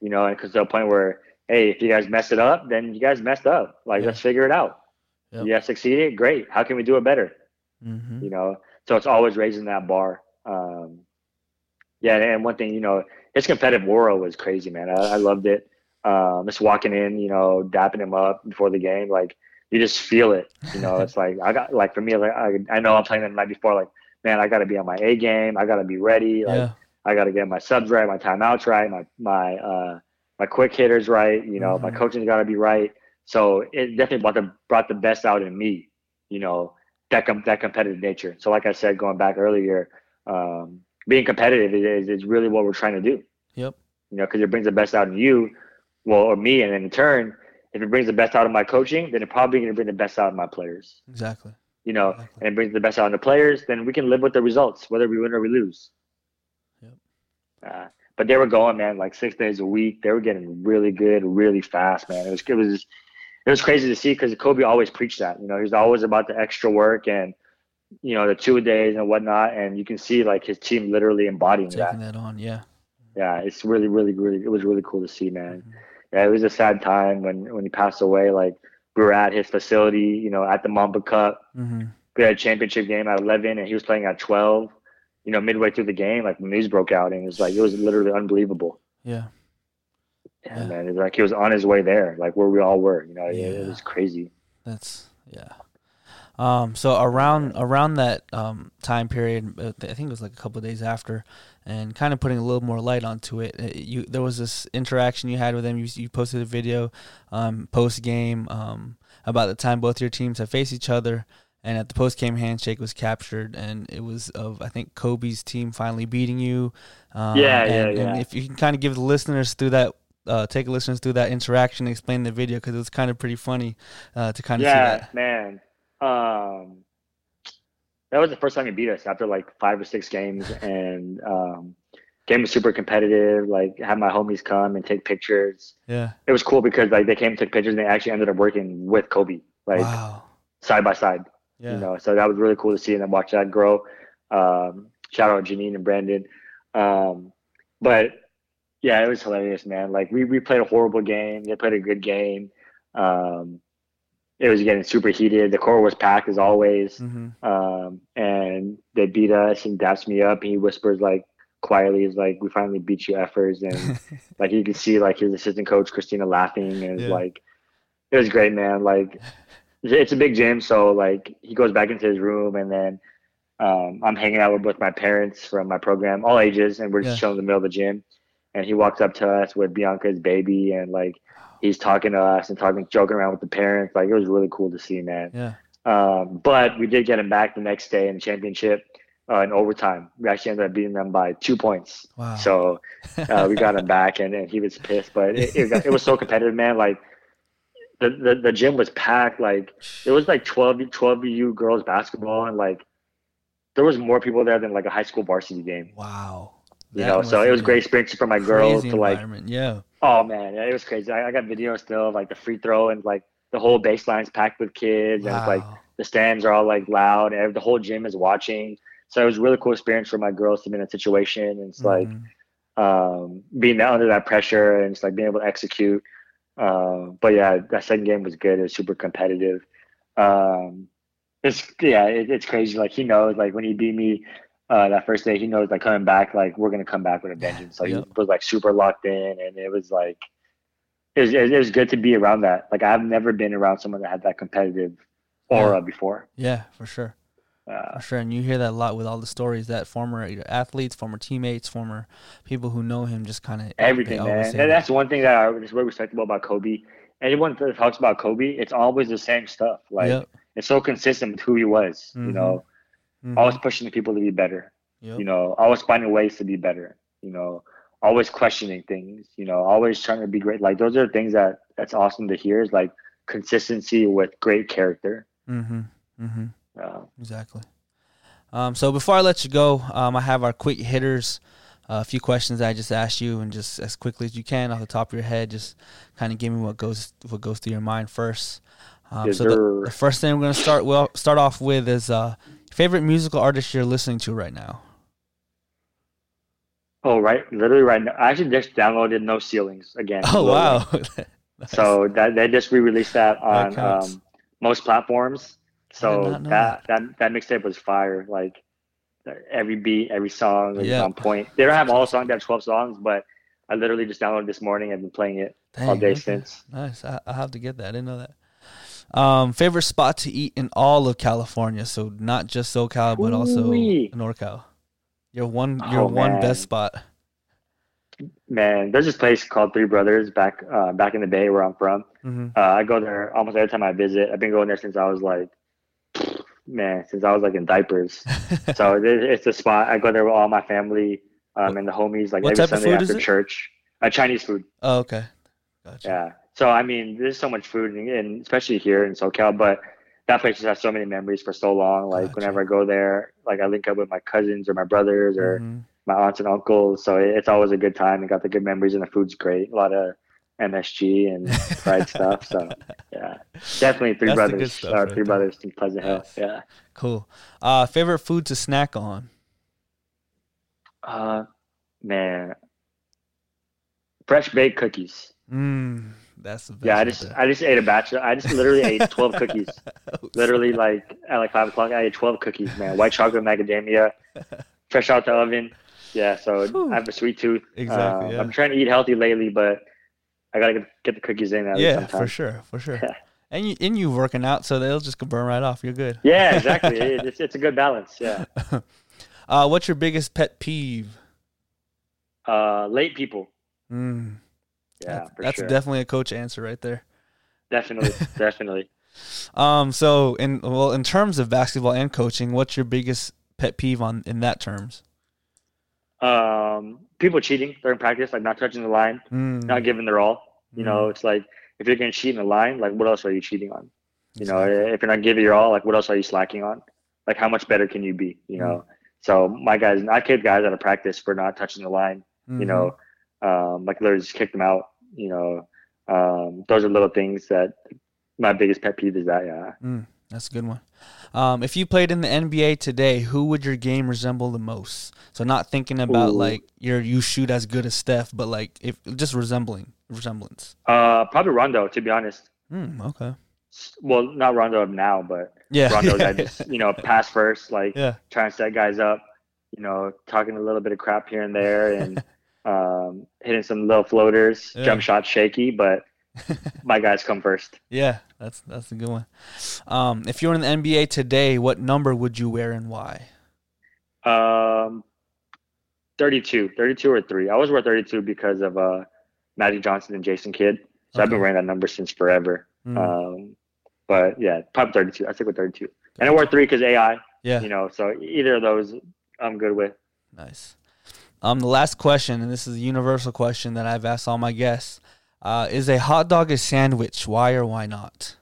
you know, and because to a point where, hey, if you guys mess it up, then you guys messed up. Like, Yeah. let's figure it out. Yep. Guys succeeded, great. How can we do it better? hmm You know, so it's always raising that bar. Um, yeah, and one thing, you know, his competitive aura was crazy, man. I, I loved it. Um, just walking in, you know, dapping him up before the game, like you just feel it. You know, it's like I got like for me, like I, I know I'm playing the night before, like man, I got to be on my A game. I got to be ready. Like Yeah. I got to get my subs right, my timeouts right, my my uh, my quick hitters right. You know, my Mhm. coaching's got to be right. So it definitely brought the brought the best out in me. You know, that com- that competitive nature. So like I said, going back earlier, um, being competitive is is really what we're trying to do. Yep. You know, because it brings the best out in you, well, or me, and then in turn, if it brings the best out of my coaching, then it probably going to bring the best out of my players. Exactly. You know, Exactly. and it brings the best out of the players, then we can live with the results, whether we win or we lose. Yep. Uh, but they were going, man, like six days a week. They were getting really good, really fast, man. It was it was it was crazy to see because Kobe always preached that. You know, he's always about the extra work and you know the two a days and whatnot. And you can see like his team literally embodying that. Taking that on. Yeah. yeah, it's really, really, really, it was really cool to see, man. Mhm. Yeah, it was a sad time when when he passed away. Like we were at his facility, you know, at the Mamba Cup. Mhm. We had a championship game at 11, and he was playing at 12. You know, midway through the game, like the news broke out, and it was like it was literally unbelievable. Yeah. Yeah, Yeah. man, it was like he was on his way there, like where we all were. You know, it, it was crazy. That's yeah. Um, so around around that um, time period, uh, I think it was like a couple of days after, and kind of putting a little more light onto it. uh, You there was this interaction you had with him. You, you posted a video um, post game um, about the time both your teams have faced each other, and at the post game handshake was captured, and it was of I think Kobe's team finally beating you. Um, Yeah, yeah, and, and yeah. if you can kind of give the listeners through that. Uh, take listeners through that interaction, explain the video because it was kind of pretty funny uh, to kind of see Yeah, that. man. Um, that was the first time he beat us after like five or six games, and um, game was super competitive. Like had my homies come and take pictures. Yeah. It was cool because like they came and took pictures, and they actually ended up working with Kobe, like wow. side by side. Yeah. You know, so that was really cool to see and then watch that grow. Um, shout out Janine and Brandon. Um, but yeah, it was hilarious, man. Like we, we played a horrible game. They played a good game. Um, it was getting super heated. The court was packed as always. hmm Um, and they beat us and daps me up and he whispers like quietly, he's like, we finally beat you effers. And like you can see like his assistant coach, Christina laughing and it's Yeah. like, it was great, man. Like it's a big gym. So like he goes back into his room and then, um, I'm hanging out with, with my parents from my program, all ages, and we're just Yeah. chilling in the middle of the gym. And he walks up to us with Bianka's baby and like, he's talking to us and talking, joking around with the parents. Like it was really cool to see, man. yeah. Um, but we did get him back the next day in the championship uh, in overtime. We actually ended up beating them by two points. Wow. So uh, we got him back, and, and he was pissed. But it, it, got, it was so competitive, man. Like the, the, the gym was packed. Like it was like 12, 12 U girls basketball, and like there was more people there than like a high school varsity game. wow. You That know, so it was great experience for my girls to like. Yeah. Oh man, yeah, it was crazy. I, I got video still of like the free throw and like the whole baseline's packed with kids and like the stands are all like loud and the whole gym is watching. So it was a really cool experience for my girls to be in a situation and it's like Mhm. um, being under that pressure and it's like being able to execute. Um, but yeah, that second game was good. It was super competitive. Um, it's yeah, it, it's crazy. Like he knows, like when he beat me uh, that first day, he knows like coming back, like we're gonna come back with a vengeance. So Yep. he was like super locked in, and it was like it was, it was good to be around that. Like I've never been around someone that had that competitive aura before. yeah, for sure. Uh, For sure. And you hear that a lot with all the stories that former athletes, former teammates, former people who know him just kind of everything, man. And that's one thing that I is really respectable about Kobe. Anyone that talks about Kobe, it's always the same stuff. Like yep. it's so consistent with who he was. You Mhm. know, Mhm. always pushing the people to be better. Yep. You know, always finding ways to be better. You know, always questioning things. You know, always trying to be great. Like those are things that that's awesome to hear. Is like consistency with great character. Mm-hmm. Mm-hmm. Uh, Exactly. Um, so before I let you go, um, I have our quick hitters. Uh, a few questions I just asked you, and just as quickly as you can, off the top of your head, just kind of give me what goes what goes through your mind first. Um, Yes, so the, the first thing I'm going to start well start off with is uh, favorite musical artist you're listening to right now. oh, right, literally right now. I actually just downloaded No Ceilings again. Oh wow! Nice. So that they just re-released that That on counts. um, most platforms. So know that that that mixtape was fire. Like every beat, every song was Yeah. on point. They don't have all songs; they have twelve songs. But I literally just downloaded this morning. I've been playing it all day okay. since. Nice. I, I have to get that. I didn't know that. Um, favorite spot to eat in all of California, so not just SoCal, but also Ooh-wee. NorCal. Your one, your Oh, one man. best spot. Man, there's this place called Three Brothers back uh, back in the Bay where I'm from. hmm Uh, I go there almost every time I visit. I've been going there since I was like, man, since I was like in diapers. so it, it's a spot. I go there with all my family um, and the homies like What every Sunday after it? church. Uh, Chinese food. oh, okay. Gotcha. Yeah. So I mean, there's so much food, and, and especially here in SoCal. But that place just has so many memories for so long. Like Gotcha. whenever I go there, like I link up with my cousins or my brothers or Mhm. my aunts and uncles. So it- it's always a good time. And got the good memories, and the food's great. A lot of MSG and fried stuff. So yeah, definitely Three That's Brothers. stuff uh, right Three there. Brothers in Pleasant Hill. Yeah. Cool. Uh, favorite food to snack on? Uh, man, fresh baked cookies. Mm, that's the best. Yeah, I just. I just ate a batch. Of, I just literally ate twelve cookies. Literally, like at like five o'clock, I ate twelve cookies, man. White chocolate macadamia, fresh out the oven. Yeah, so Whew. I have a sweet tooth. Exactly, Uh, yeah. I'm trying to eat healthy lately, but I gotta get, get the cookies in at yeah, for sure, for sure. And you and you working out, so they'll just burn right off. You're good. Yeah, exactly. It- it's it's a good balance. Yeah. Uh, what's your biggest pet peeve? Uh, late people. Mm, Yeah, that's, that's sure. definitely a coach answer right there. definitely, definitely. Um, so in well, in terms of basketball and coaching, what's your biggest pet peeve on in that terms? Um, people cheating during practice, like not touching the line, Mm, not giving their all. You know, it's like if you're gonna cheat in the line, like what else are you cheating on? You know, if you're not giving your all, like what else are you slacking on? Like how much better can you be? You know. So my guys, I kicked guys out of practice for not touching the line. You Mhm. know, um, like literally just kicked them out. You know, um, those are little things that my biggest pet peeve is that. Yeah. Mm, that's a good one. Um, if you played in the NBA today, who would your game resemble the most? So not thinking about Ooh. like your you shoot as good as Steph, but like if just resembling resemblance. Uh, probably Rondo, to be honest. Mm, okay. Well, not Rondo of now, but Yeah. Rondo that just you know pass first, like yeah. trying to set guys up, you know, talking a little bit of crap here and there, and um, hitting some little floaters, Yeah. jump shot shaky, but my guys come first. Yeah, that's that's a good one. Um, if you're in the NBA today, what number would you wear and why? Um, 32, 32 or three. I always wear 32 because of uh, Magic Johnson and Jason Kidd. So I've been wearing that number since forever. Mm, Um, but yeah, probably 32. I stick with 32. And I wore three because AI, yeah, you know, so either of those I'm good with. nice. Um, the last question, and this is a universal question that I've asked all my guests: uh, Is a hot dog a sandwich? Why or why not?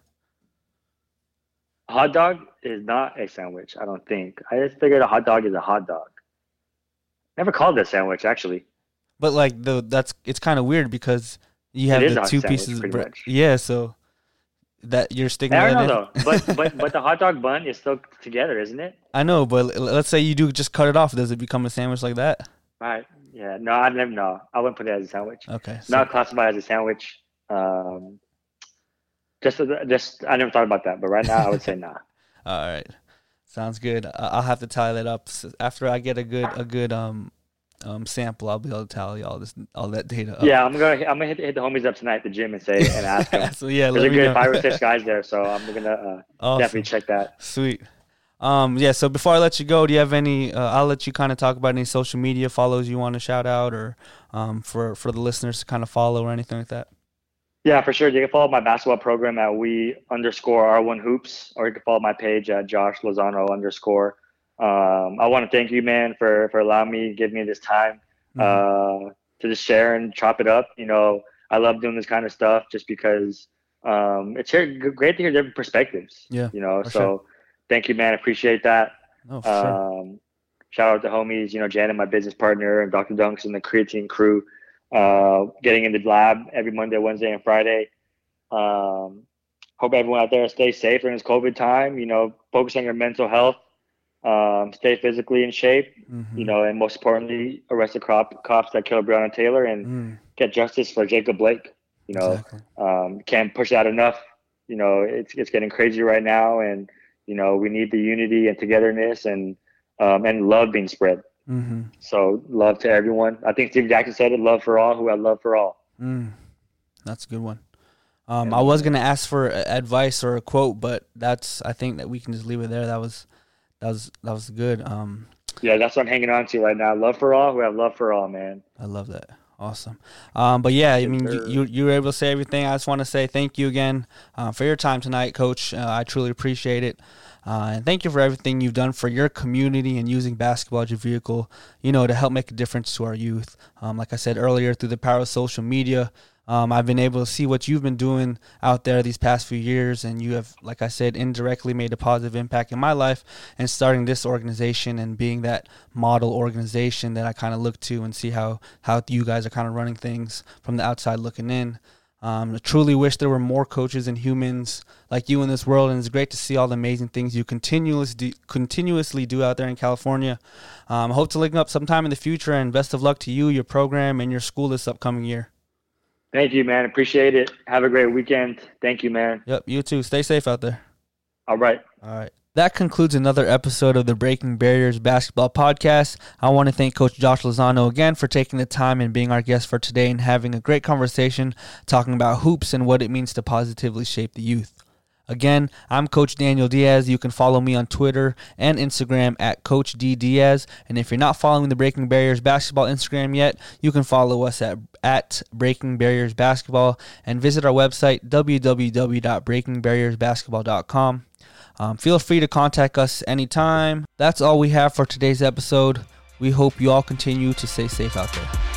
A hot dog is not a sandwich, I don't think. I just figured a hot dog is a hot dog. Never called it a sandwich, actually. But like the that's it's kind of weird because you have the two sandwich, pieces of bread. much. Yeah, so that you're sticking. I don't know though, but but but the hot dog bun is still together, isn't it? I know, but let's say you do just cut it off. Does it become a sandwich like that? Right. Yeah. No, I never. No, I wouldn't put it as a sandwich. Okay. so- Not classified as a sandwich. Um, just just I never thought about that, but right now I would say nah. All right, sounds good. I'll have to tally that up after I get a good a good um um sample. I'll be able to tally all this all that data. Up. Yeah, I'm gonna I'm gonna hit, hit the homies up tonight at the gym and say and ask them. so yeah, There's a good know. five or six guys there, so I'm gonna uh, Awesome. definitely check that. Sweet. Um, yeah. So before I let you go, do you have any? Uh, I'll let you kind of talk about any social media follows you want to shout out, or um, for for the listeners to kind of follow or anything like that. Yeah, for sure. You can follow my basketball program at we underscore R1 hoops, or you can follow my page at Josh Lozano underscore. Um, I want to thank you, man, for for allowing me, give me this time Mhm. uh, to just share and chop it up. You know, I love doing this kind of stuff just because um, it's here, great to hear different perspectives. Yeah, You know, so sure. Thank you, man. Appreciate that. oh, for sure. Um, shout out to homies, you know, Janet, my business partner, and Dr. Dunks and the creatine crew, uh, getting in the lab every Monday, Wednesday, and Friday. Um, hope everyone out there stays safe during this COVID time. You know, focus on your mental health, um, stay physically in shape. Mhm. You know, and most importantly, arrest the cop, cops that killed Breonna Taylor and Mm, get justice for Jacob Blake. You know, exactly. um, can't push that enough. You know, it's it's getting crazy right now, and you know we need the unity and togetherness and um, and love being spread. hmm So love to everyone. I think Steve Jackson said it: "Love for all who have love for all." Mm, that's a good one. Um, Yeah, I was gonna ask for advice or a quote, but that's I think that we can just leave it there. That was that was that was good. Um, Yeah, that's what I'm hanging on to right now. Love for all who have love for all, man. I love that. Awesome. Um, but yeah, I mean, you, you you were able to say everything. I just want to say thank you again uh, for your time tonight, Coach. Uh, I truly appreciate it, uh, and thank you for everything you've done for your community and using basketball as your vehicle, you know, to help make a difference to our youth. Um, like I said earlier, through the power of social media, um, I've been able to see what you've been doing out there these past few years, and you have, like I said, indirectly made a positive impact in my life. And starting this organization and being that model organization that I kind of look to and see how how you guys are kind of running things from the outside looking in. Um, I truly wish there were more coaches and humans like you in this world, and it's great to see all the amazing things you continuously do, continuously do out there in California. Um, hope to link up sometime in the future, and best of luck to you, your program, and your school this upcoming year. Thank you, man. Appreciate it. Have a great weekend. Thank you, man. Yep, you too. Stay safe out there. All right. All right. That concludes another episode of the Breaking Barriers Basketball Podcast. I want to thank Coach Josh Lozano again for taking the time and being our guest for today and having a great conversation talking about hoops and what it means to positively shape the youth. Again, I'm Coach Daniel Diaz. You can follow me on Twitter and Instagram at Coach D Diaz. And if you're not following the Breaking Barriers Basketball Instagram yet, you can follow us at, at Breaking Barriers Basketball and visit our website, www.breakingbarriersbasketball.com. Um, feel free to contact us anytime. That's all we have for today's episode. We hope you all continue to stay safe out there.